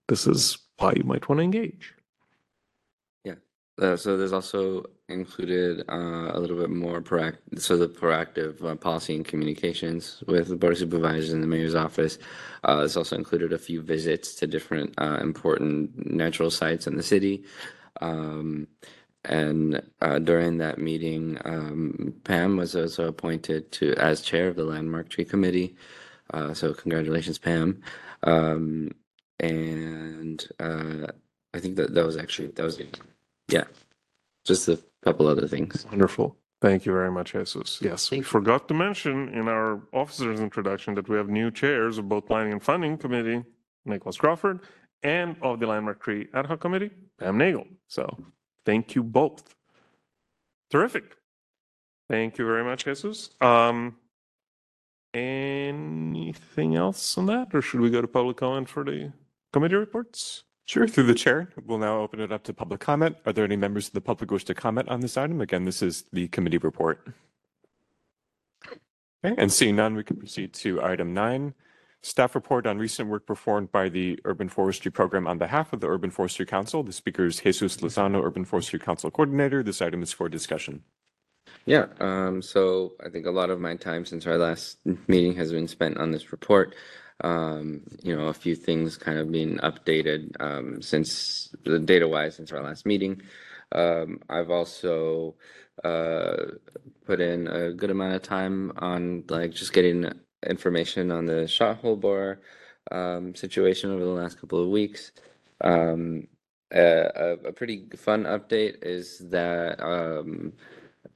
this is why you might want to engage. Uh, so there's also included uh, a little bit more proactive, so the proactive uh, policy and communications with the board of supervisors and the mayor's office. Uh, it's also included a few visits to different uh, important natural sites in the city. Um, and uh, during that meeting, um, Pam was also appointed to as chair of the Landmark Tree Committee. Uh, so congratulations, Pam. Um, and uh, I think that that was actually that was it. Yeah, just a couple other things. Wonderful. Thank you very much, Jesus. Yes, we you. forgot to mention in our officer's introduction that we have new chairs of both Planning and Funding Committee, Nicholas Crawford, and of the Landmark Tree Ad hoc Committee, Pam Nagel. So thank you both. Terrific. Thank you very much, Jesus. Um, anything else on that, or should we go to public comment for the committee reports? Sure, through the chair, we'll now open it up to public comment. Are there any members of the public wish to comment on this item? Again, this is the committee report. Okay, and seeing none, we can proceed to item nine. Staff report on recent work performed by the Urban Forestry Program on behalf of the Urban Forestry Council. The speaker is Jesus Lozano, Urban Forestry Council Coordinator. This item is for discussion. Yeah, um, so I think a lot of my time since our last meeting has been spent on this report. Um, you know, a few things kind of being updated um, since the data wise since our last meeting. Um, I've also uh, put in a good amount of time on like just getting information on the shot hole bore um, situation over the last couple of weeks. Um, a, a pretty fun update is that um,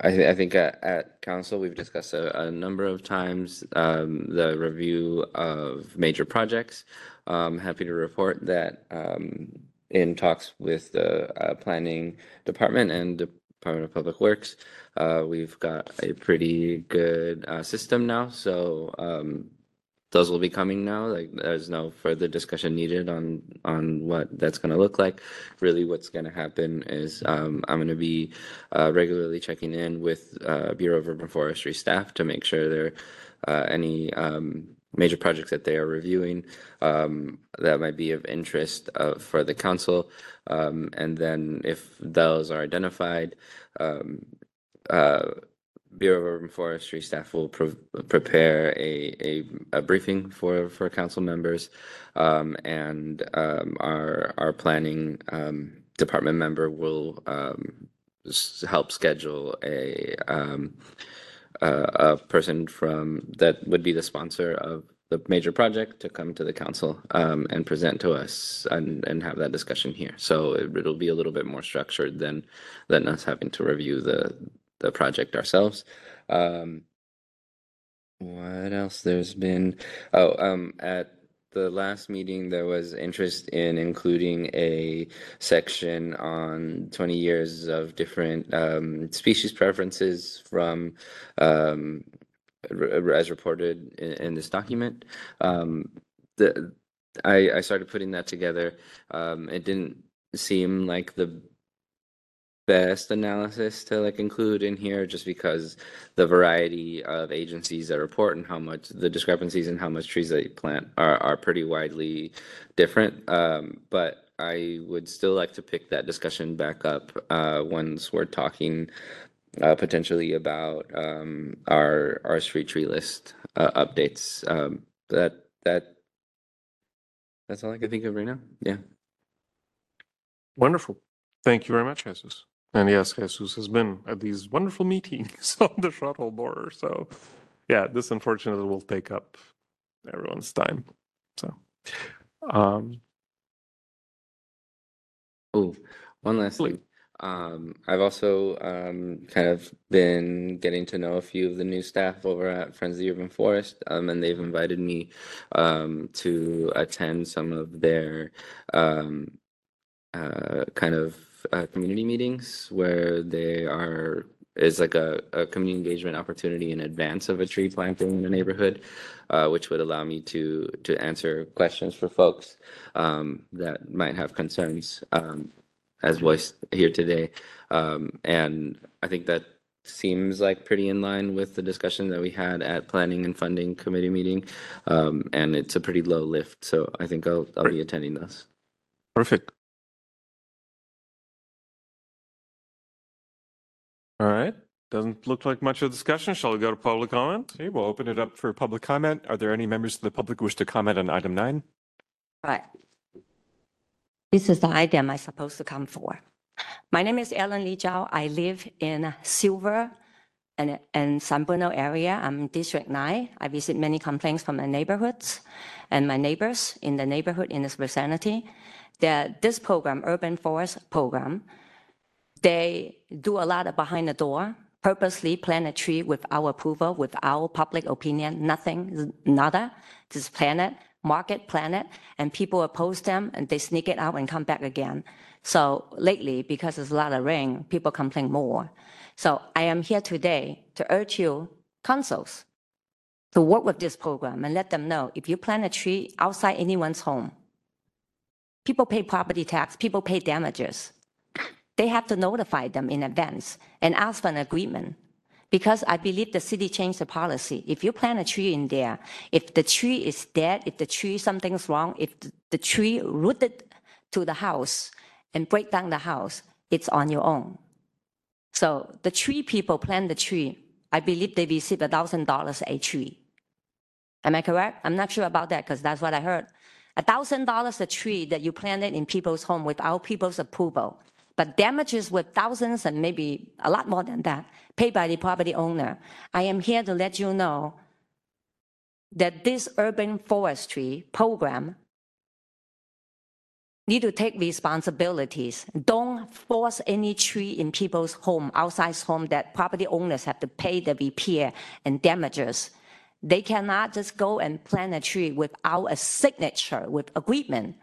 I, th- I think at, at council we've discussed a, a number of times um, the review of major projects. Um, happy to report that um, in talks with the uh, planning department and Department of Public Works, uh, we've got a pretty good uh, system now. So um, those will be coming now. Like there's no further discussion needed on on what that's going to look like. Really, what's going to happen is um, I'm going to be uh, regularly checking in with uh, Bureau of Urban Forestry staff to make sure there uh, any um, major projects that they are reviewing um, that might be of interest uh, for the council. Um, and then if those are identified, um, uh, Bureau of Urban Forestry staff will pre- prepare a, a, a, briefing for, for council members, um, and um, our our planning um, department member will um, help schedule a um, uh, a person from that would be the sponsor of the major project to come to the council um, and present to us and, and have that discussion here. So it, it'll be a little bit more structured than than us having to review the the project ourselves. Um, what else? There's been oh um at the last meeting there was interest in including a section on 20 years of different um, species preferences from um, as reported in, in this document. Um, the I, I started putting that together. Um, it didn't seem like the best analysis to like include in here just because the variety of agencies that report and how much the discrepancies and how much trees they plant are, are pretty widely different um, but i would still like to pick that discussion back up uh, once we're talking uh, potentially about um, our our street tree list uh, updates um, that that that's all i can think of right now yeah Wonderful. Thank you very much, Jesus. And yes, Jesus has been at these wonderful meetings on the shot hole borer. So, yeah, this unfortunately will take up everyone's time. So, um, oh, one last thing. Um, I've also um, kind of been getting to know a few of the new staff over at Friends of the Urban Forest, um, and they've invited me um, to attend some of their um, uh, kind of uh, community meetings where they are is like a, a community engagement opportunity in advance of a tree planting in a neighborhood, uh, which would allow me to to answer questions for folks um, that might have concerns um, as voiced here today. Um, and I think that seems like pretty in line with the discussion that we had at planning and funding committee meeting. Um, and it's a pretty low lift. So I think I'll, I'll be attending those. Perfect. All right. Doesn't look like much of a discussion. Shall we go to public comment? Okay, we'll open it up for public comment. Are there any members of the public who wish to comment on item nine? Right. This is the item I'm supposed to come for. My name is Ellen Lee Zhou. I live in Silver and, and San Bruno area. I'm District 9. I visit many complaints from the neighborhoods and my neighbors in the neighborhood in this vicinity that this program, Urban Forest Program, they do a lot of behind the door, purposely plant a tree with our approval, with our public opinion, nothing, nada, plant it, market plant it, and people oppose them and they sneak it out and come back again. So lately, because there's a lot of rain, people complain more. So I am here today to urge you, councils, to work with this program and let them know if you plant a tree outside anyone's home, People pay property tax, people pay damages. They have to notify them in advance and ask for an agreement. Because I believe the city changed the policy. If you plant a tree in there, if the tree is dead, if the tree, something's wrong, if the- tree rooted to the house and break down the house, it's on your own. So the tree people plant the tree. I believe they receive a thousand dollars a tree. Am I correct? I'm not sure about that because that's what I heard. A thousand dollars a tree that you planted in people's home without people's approval, but damages with thousands and maybe a lot more than that paid by the property owner. I am here to let you know that this urban forestry program need to take responsibilities. Don't force any tree in people's home, outside home, that property owners have to pay the repair and damages. They cannot just go and plant a tree without a signature with agreement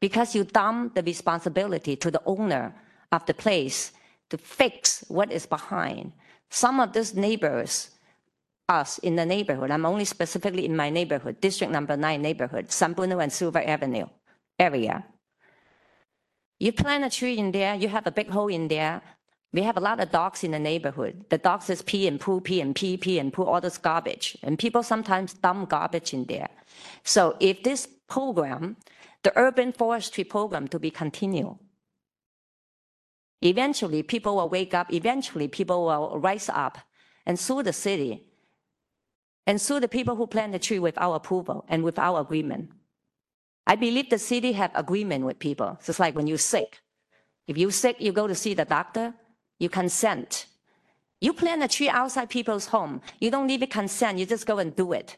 because you dump the responsibility to the owner of the place to fix what is behind. Some of these neighbors, us in the neighborhood, I'm only specifically in my neighborhood, District Number Nine neighborhood, San Bruno and Silver Avenue area. You plant a tree in there, you have a big hole in there. We have a lot of dogs in the neighborhood. The dogs just pee and poo, pee and pee, pee and poo all this garbage. And people sometimes dump garbage in there. So if this program, the urban forestry program to be continued, eventually people will wake up, eventually people will rise up and sue the city and sue the people who plant the tree without approval and without agreement. I believe the city have agreement with people. It's like when you're sick. If you're sick, you go to see the doctor, you consent. You plant a tree outside people's home. You don't a consent. You just go and do it.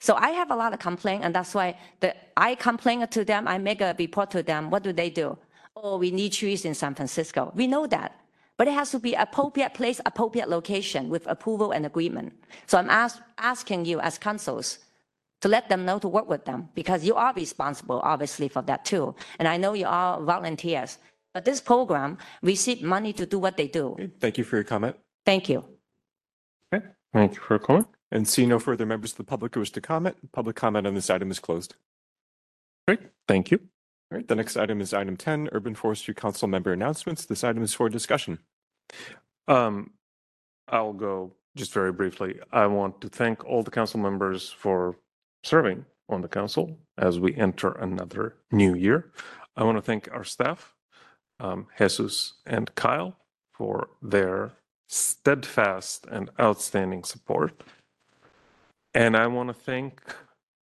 So I have a lot of complaint, and that's why the, I complain to them. I make a report to them. What do they do? Oh, we need trees in San Francisco. We know that, but it has to be appropriate place, appropriate location with approval and agreement. So I'm ask, asking you as councils to let them know to work with them because you are responsible, obviously, for that too. And I know you are volunteers, but this program receive money to do what they do. Thank you for your comment. Thank you. Okay, thank you for your comment. And see no further members of the public who wish to comment. Public comment on this item is closed. Great, thank you. All right, the next item is item 10, Urban Forestry Council member announcements. This item is for discussion. Um, I'll go just very briefly. I want to thank all the council members for serving on the council as we enter another new year. I want to thank our staff, um, Jesus and Kyle, for their steadfast and outstanding support. And I want to thank,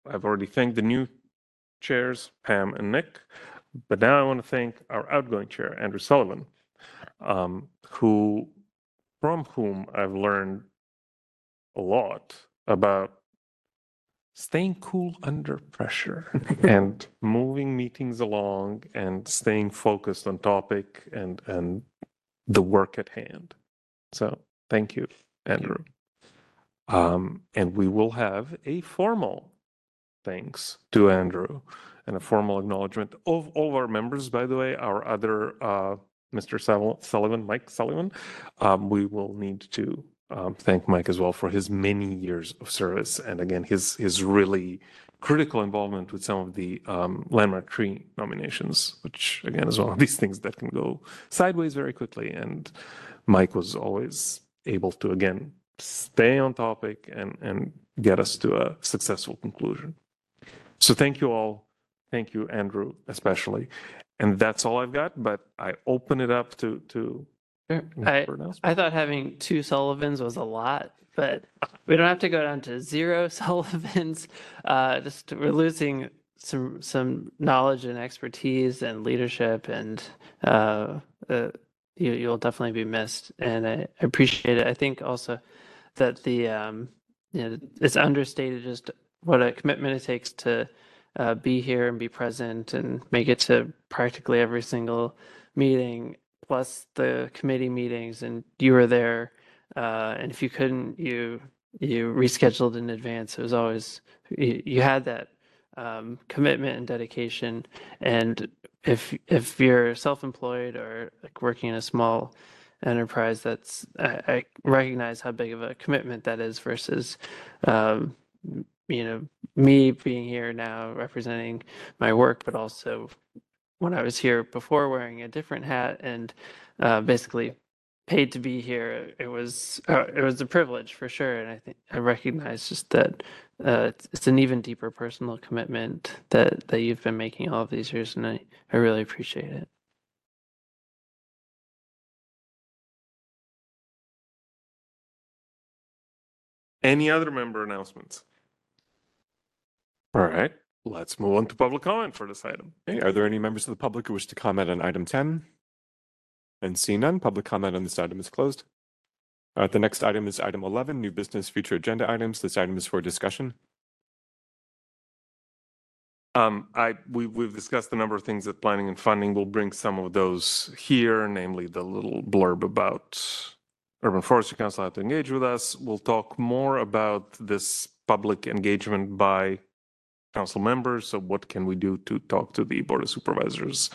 I've already thanked the new chairs, Pam and Nick, but now I want to thank our outgoing chair, Andrew Sullivan, um, who, from whom I've learned a lot about staying cool under pressure and moving meetings along and staying focused on topic and and the work at hand. So thank you, Andrew. Um, and we will have a formal thanks to Andrew and a formal acknowledgement of all of our members, by the way, our other uh, Mr. Sullivan, Mike Sullivan. Um, we will need to um, thank Mike as well for his many years of service and again his his really critical involvement with some of the um, landmark tree nominations, which again is one of these things that can go sideways very quickly. And Mike was always able to again stay on topic and and get us to a successful conclusion. So thank you all. Thank you, Andrew, especially. And that's all I've got, but I open it up to to I. I thought having two Sullivans was a lot, but we don't have to go down to zero Sullivans. Uh, just we're losing some some knowledge and expertise and leadership, and uh, uh, you you'll definitely be missed. And I, I appreciate it. I think also that the um, you know it's understated just what a commitment it takes to uh, be here and be present and make it to practically every single meeting plus the committee meetings and you were there uh, and if you couldn't you you rescheduled in advance. It was always you, you had that um, commitment and dedication. And if if you're self-employed or like working in a small enterprise that's I, I recognize how big of a commitment that is versus um, you know me being here now representing my work but also when I was here before wearing a different hat and uh, basically paid to be here. It was uh, it was a privilege for sure, and I think I recognize just that uh, it's, it's an even deeper personal commitment that that you've been making all of these years, and I I really appreciate it. Any other member announcements? All right, let's move on to public comment for this item. Okay, are there any members of the public who wish to comment on item 10? And see none, public comment on this item is closed. Uh, the next item is item 11, new business future agenda items. This item is for discussion. Um, I, we, we've discussed a number of things that planning and funding will bring some of those here, namely the little blurb about Urban Forestry Council had to engage with us. We'll talk more about this public engagement by council members. So what can we do to talk to the board of supervisors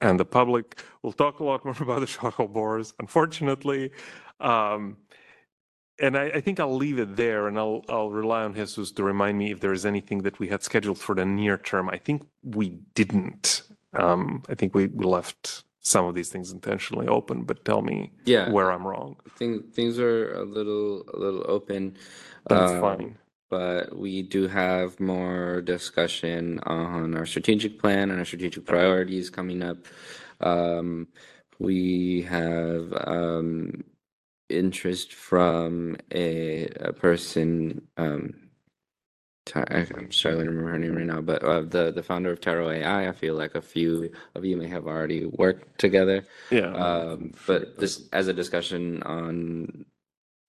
and the public? We'll talk a lot more about the shot hole borers, unfortunately. Um, and I, I think I'll leave it there and I'll, I'll rely on Jesus to remind me if there is anything that we had scheduled for the near term. I think we didn't. Um, I think we, we left some of these things intentionally open, but tell me Yeah. where I'm wrong. Thing, things are a little a little open. That's um, fine. But we do have more discussion on our strategic plan and our strategic priorities coming up. Um, we have um, interest from a, a person. Um, I'm struggling to remember her name right now, but uh, the the founder of Taro AI. I feel like a few of you may have already worked together. Yeah. Um, but this as a discussion on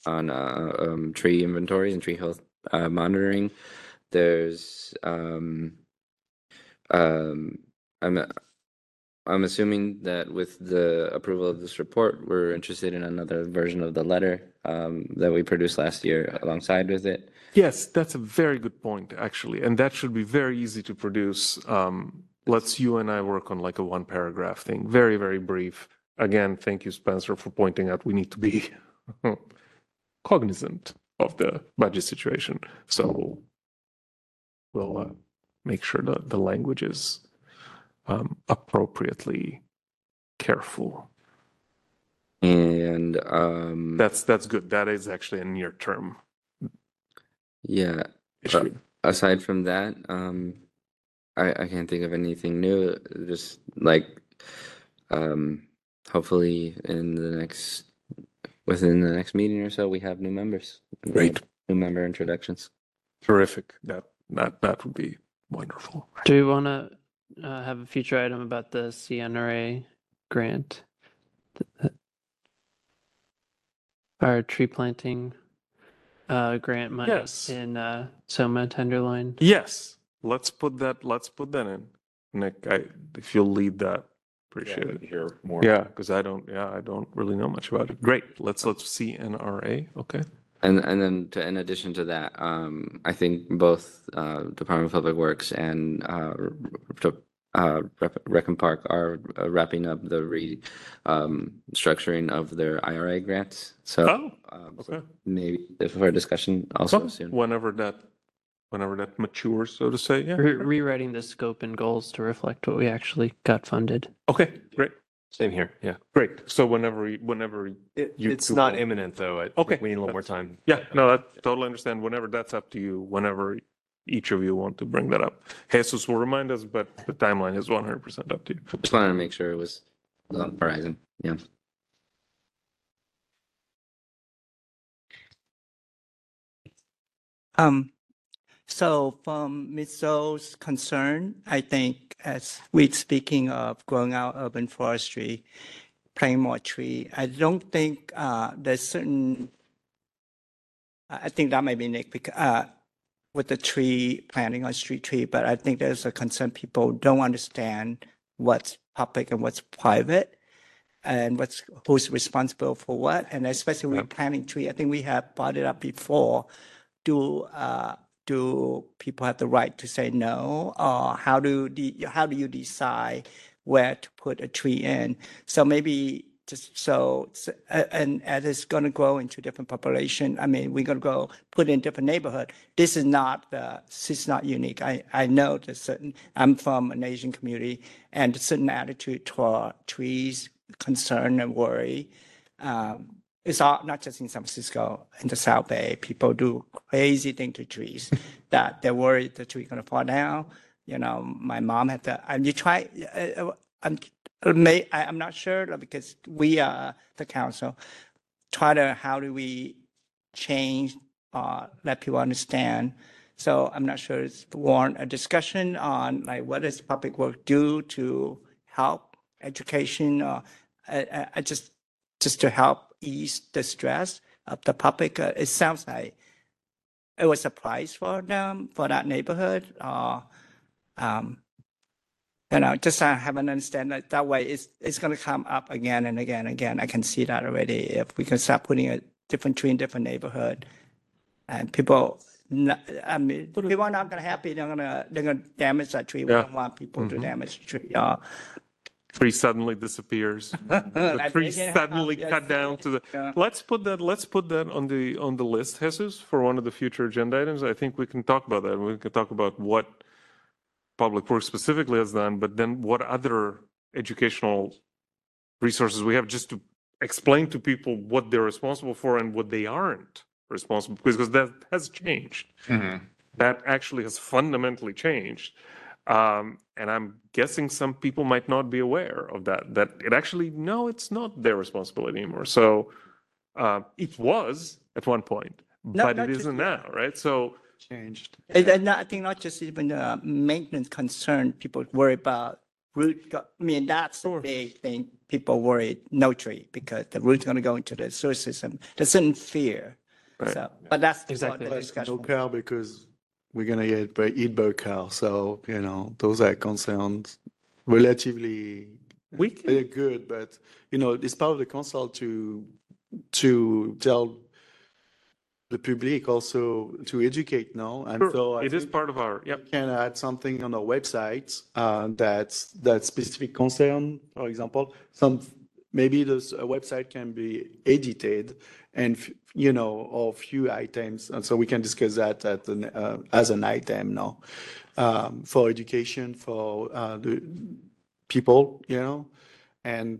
on uh, um, tree inventories and tree health uh, monitoring. There's um, um, I'm I'm assuming that with the approval of this report, we're interested in another version of the letter um, that we produced last year alongside with it. Yes, that's a very good point, actually, and that should be very easy to produce. Um, let's you and I work on like a one paragraph thing, very very brief. Again, thank you, Spencer, for pointing out we need to be cognizant of the budget situation. So we'll uh, make sure that the language is um, appropriately careful. And um, That's that's good. That is actually a near term yeah. Uh, aside from that, um, I, I can't think of anything new. Just like, um, hopefully in the next, within the next meeting or so, we have new members. Great. New member introductions. Terrific. That that that would be wonderful. Do we want to uh, have a future item about the CNRA grant? Th- Our tree planting uh, grant money Yes. in uh, Soma Tenderloin. Yes, let's put that. Let's put that in, Nick. I, if you'll lead that, appreciate it. Hear more. Yeah, because I don't. Yeah, I don't really know much about it. Great. Let's let's CNRA. Okay. And and then to, in addition to that, um, I think both uh, Department of Public Works and uh, R- uh, Rec Park are uh, wrapping up the re um, structuring of their IRA grants. So, Oh, um, okay. maybe for a discussion also Well, soon. Whenever that, whenever that matures, so to say. Yeah. Re- rewriting the scope and goals to reflect what we actually got funded. Okay. Great. Same here. Yeah. Great. So whenever, we- whenever. It, You it's not will- imminent though. I, Okay, We need a little more time. Yeah. No, I totally understand. Whenever that's up to you. Whenever each of you want to bring that up, Jesus will remind us, but the timeline is one hundred percent up to you. Just wanted to make sure it was on the horizon. Yeah. Um, so from Ms. Zhou's concern, I think as we're speaking of growing out urban forestry, planting more tree, I don't think uh, there's certain. I I think that might be Nick because uh, with the tree planting on street tree, but I think there's a concern people don't understand what's public and what's private and what's who's responsible for what, and especially with planting tree. I think we have brought it up before. Do uh, do people have the right to say no, or how do the how do you decide where to put a tree in? So maybe so, so- and as it's going to grow into different population, I mean, we're going to go put in different neighborhood. This is not the, this is not unique. I, I know there's certain, I'm from an Asian community and certain attitude toward trees, concern and worry. Um, it's all, not just in San Francisco, in the South Bay, people do crazy thing to trees that they're worried the tree gonna fall down. You know, my mom had to, and you try, uh, uh, I'm, may, I, I'm not sure because we are the council, try to, how do we change, uh, let people understand? So I'm not sure it's warrant a discussion on like what does public work do to help education or I just just to help ease the stress of the public. Uh, it sounds like it was a price for them for that neighborhood. Uh, um, you know, just uh, have an understand that that way it's it's going to come up again and again and again. I can see that already. If we can start putting a different tree in different neighborhood, and people, I mean, people are not going to happy. They're gonna they're gonna damage that tree. We Yeah. don't want people to Mhm. damage the tree. Uh, Tree suddenly disappears. The tree suddenly cut down to the, let's put that, let's put that on the, on the list, Jesus, for one of the future agenda items. I think we can talk about that. We can talk about what Public Works specifically has done, but then what other educational resources we have just to explain to people what they're responsible for and what they aren't responsible, because that has changed. That actually has fundamentally changed. Um, and I'm guessing some people might not be aware of that, that it actually, no, it's not their responsibility anymore. So uh, it was at one point, No, but not it just- isn't now, right? So Changed. And and not- I think not just even uh, maintenance concern, people worry about root, go- I mean, that's the big thing. People worry, no tree, because the root's gonna go into the sewer system. There's certain fear. So, but that's Exactly. the No discussion. car because we're gonna get by eat by car. So you know those are concerns relatively we can, they're good, but you know it's part of the council to to tell the public also to educate now. And so I it is part of our, yeah. we can add something on our website uh, that's that specific concern. For example, some maybe this a website can be edited and f- you know or few items, and so we can discuss that at an, uh, as an item now um, for education for uh, the people, you know, and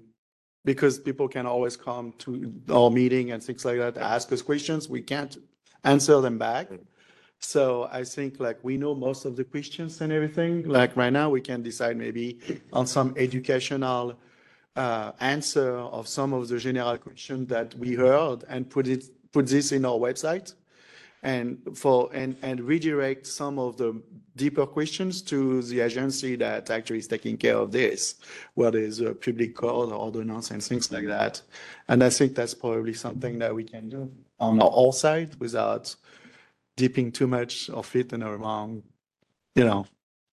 because people can always come to our meeting and things like that, ask us questions, we can't answer them back. So I think like we know most of the questions and everything. Like right now, we can decide maybe on some educational uh, answer of some of the general questions that we heard and put it put this in our website and for and and redirect some of the deeper questions to the agency that actually is taking care of this, where there's a public code or ordinance and things like that. And I think that's probably something that we can do on our all side without dipping too much of it in a wrong, you know,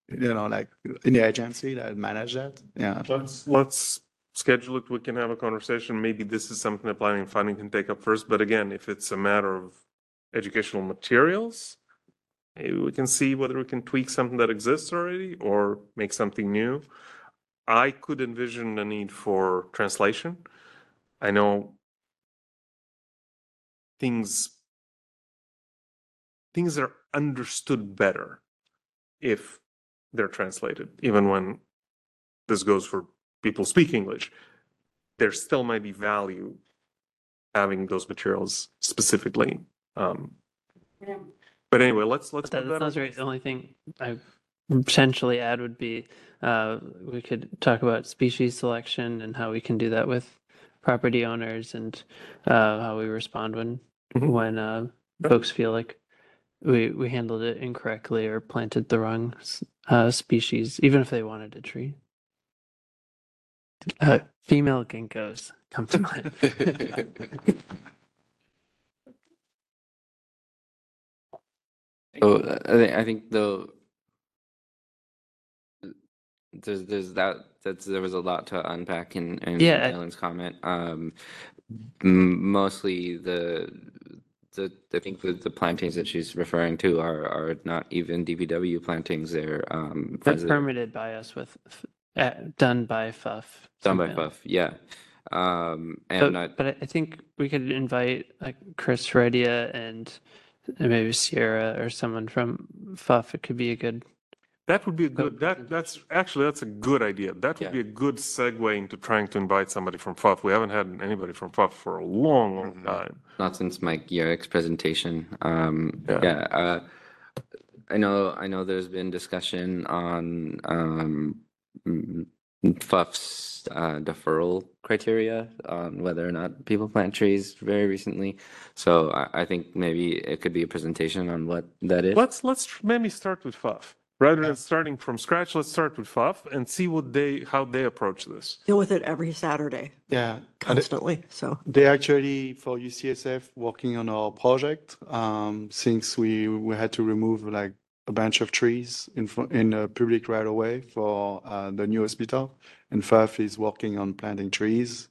you know, like in the agency that manage that. Yeah. Let's, let's schedule it. We can have a conversation. Maybe this is something that planning and funding can take up first. But again, if it's a matter of educational materials, maybe we can see whether we can tweak something that exists already or make something new. I could envision a need for translation. I know things things are understood better if they're translated, even when this goes for people speak English. There still might be value having those materials specifically. Um, but anyway, let's let's That, that that on sounds great. The only thing I potentially add would be uh, we could talk about species selection and how we can do that with property owners and uh, how we respond when Mhm. when uh, folks feel like we we handled it incorrectly or planted the wrong uh, species, even if they wanted a tree. Uh, female ginkgos come to mind. So uh, I think I think the there's there's that that's there was a lot to unpack in in Yeah, Ellen's comment. Um, mostly the the I think the, the plantings that she's referring to are are not even DPW plantings. They're um They're president- permitted by us with uh, done by FUF. done by female. FUF. Yeah. Um, But, and I, but I- I think we could invite like Chris Redia and maybe Sierra or someone from FUF. It could be a good. That would be a good, that, that's, actually, that's a good idea. That would be a good segue into trying to invite somebody from FUF. We haven't had anybody from FUF for a long, long time. not since Mike Yarick's presentation. Um, Yeah. yeah, uh, I know, I know there's been discussion on, um, FUF's, uh, deferral criteria on whether or not people plant trees very recently. So I, I think maybe it could be a presentation on what that is. Let's, let's tr- maybe start with FUF. Rather than starting from scratch, let's start with FUF and see what they, how they approach this. deal with it every Saturday Yeah. and it- constantly. So They actually, for UCSF, working on our project, um, since we, we had to remove like a bunch of trees in, in a public right of way for, uh, the new hospital. And FAF is working on planting trees.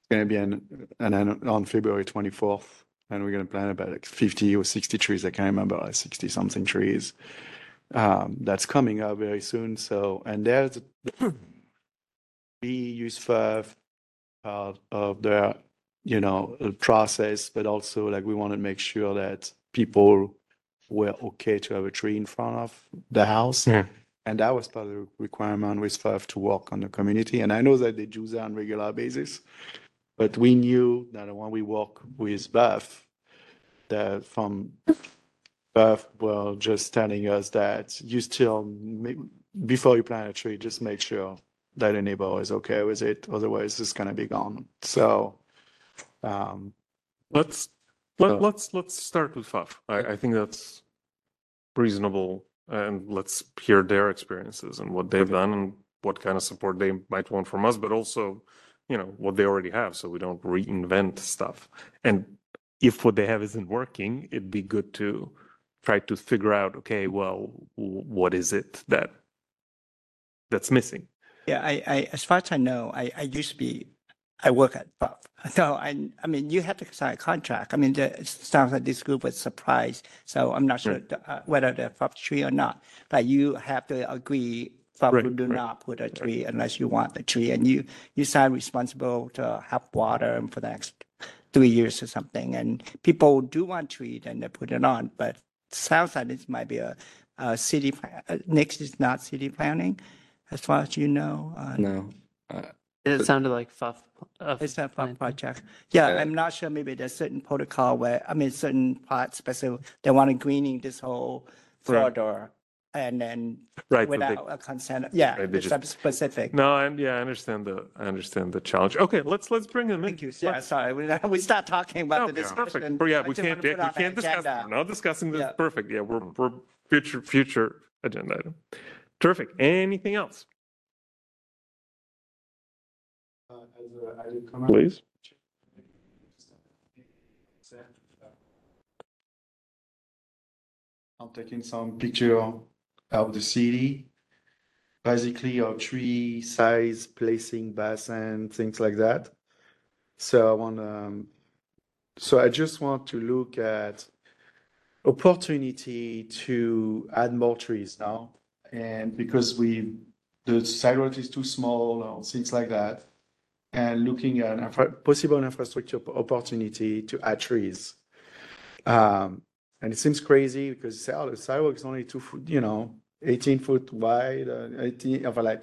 It's gonna be an, an, an- on February twenty-fourth, and we're gonna plant about like fifty or sixty trees, I can't remember, like sixty-something trees. Um, that's coming up very soon, so, and there's, we use FAF part of the, you know, process, but also like we want to make sure that people were okay to have a tree in front of the house. Yeah. And that was part of the requirement with FAF to work on the community. And I know that they do that on regular basis. But we knew that when we work with BAF, that from BAF were just telling us that you still, ma- before you plant a tree, just make sure that the neighbor is okay with it. Otherwise, it's gonna be gone. So, um, Let's, let, let's, let's start with FUF. I, I think that's reasonable and let's hear their experiences and what they've done and what kind of support they might want from us, but also, you know, what they already have, so we don't reinvent stuff. And if what they have isn't working, it'd be good to try to figure out, okay, well, what is it that that's missing? Yeah, I, I, as far as I know, I, I used to be, I work at FUF. So I, I mean, you have to sign a contract. I mean, the, it sounds like this group was surprised. So I'm not sure the- uh, whether the FUF tree or not, but you have to agree FUF Right, will do right, not put a tree unless you want the tree and you, you sign responsible to have water and for the next three years or something. And people do want tree, then they put it on, but sounds like this might be a, a city, pla- uh, next is not city planning, as far as you know. uh, No. It sounded like FUF. Uh, It's a fun project. Yeah, Uh, I'm not sure, maybe there's certain protocol where, I mean, certain parts, especially they want to greening this whole Right. corridor and then Right, but they- without a consent, yeah, Right, they it's just- specific. No, and yeah, I understand the, I understand the challenge. Okay, let's, let's bring them in. Thank you. Yeah, sorry, we, we start talking about the Okay, perfect. discussion. But yeah, I we just can't, wanna put we on the can't discuss, agenda. we're not discussing this, Yeah. perfect, yeah, we're, we're future, future agenda item. Terrific, anything else? Please. I'm taking some picture of the city, basically of tree size, placing basin, things like that. So I want, um, so I just want to look at opportunity to add more trees now. And because we, the sidewalk is too small or things like that. And looking at infra- possible infrastructure opportunity to add trees. Um, and it seems crazy because you say, oh, the sidewalk is only two foot, you know, eighteen foot wide, uh, eighteen, of like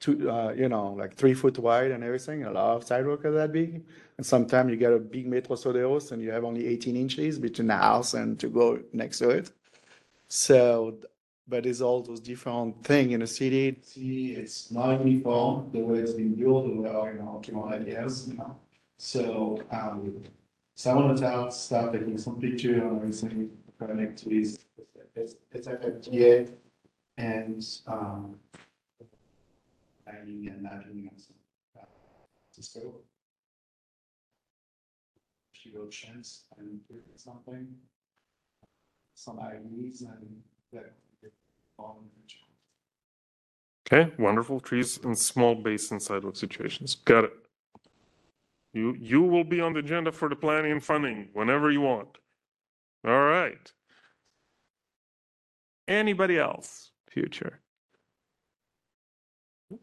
two, uh, you know, like three foot wide and everything. A lot of sidewalk are that big. And sometimes you get a big Metrosideros and you have only eighteen inches between the house and to go next to it. So, but it's all those different thing in a city. See, it's not uniform, the way it's been built, the way, you know, hundred years, you know. So, um, so I want to tell, start taking some picture and everything, connect to this, it's, it's FFTA and, um, planning and adding and some, uh, Cisco. Few options and something, some IDs and that. On Okay, wonderful, trees and small basin sidewalk situations, got it. You, you will be on the agenda for the planning and funding whenever you want. All right. Anybody else, future?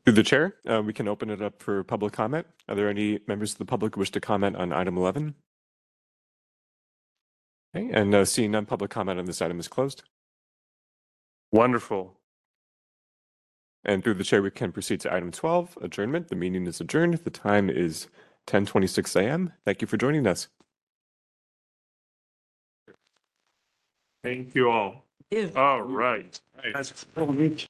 Through the chair, uh, we can open it up for public comment. Are there any members of the public who wish to comment on item 11? Okay, and uh, seeing none, public comment on this item is closed. Wonderful. And through the chair, we can proceed to item 12, adjournment. The meeting is adjourned. The time is 10:26 a.m. Thank you for joining us. Thank you all. Ew. All right.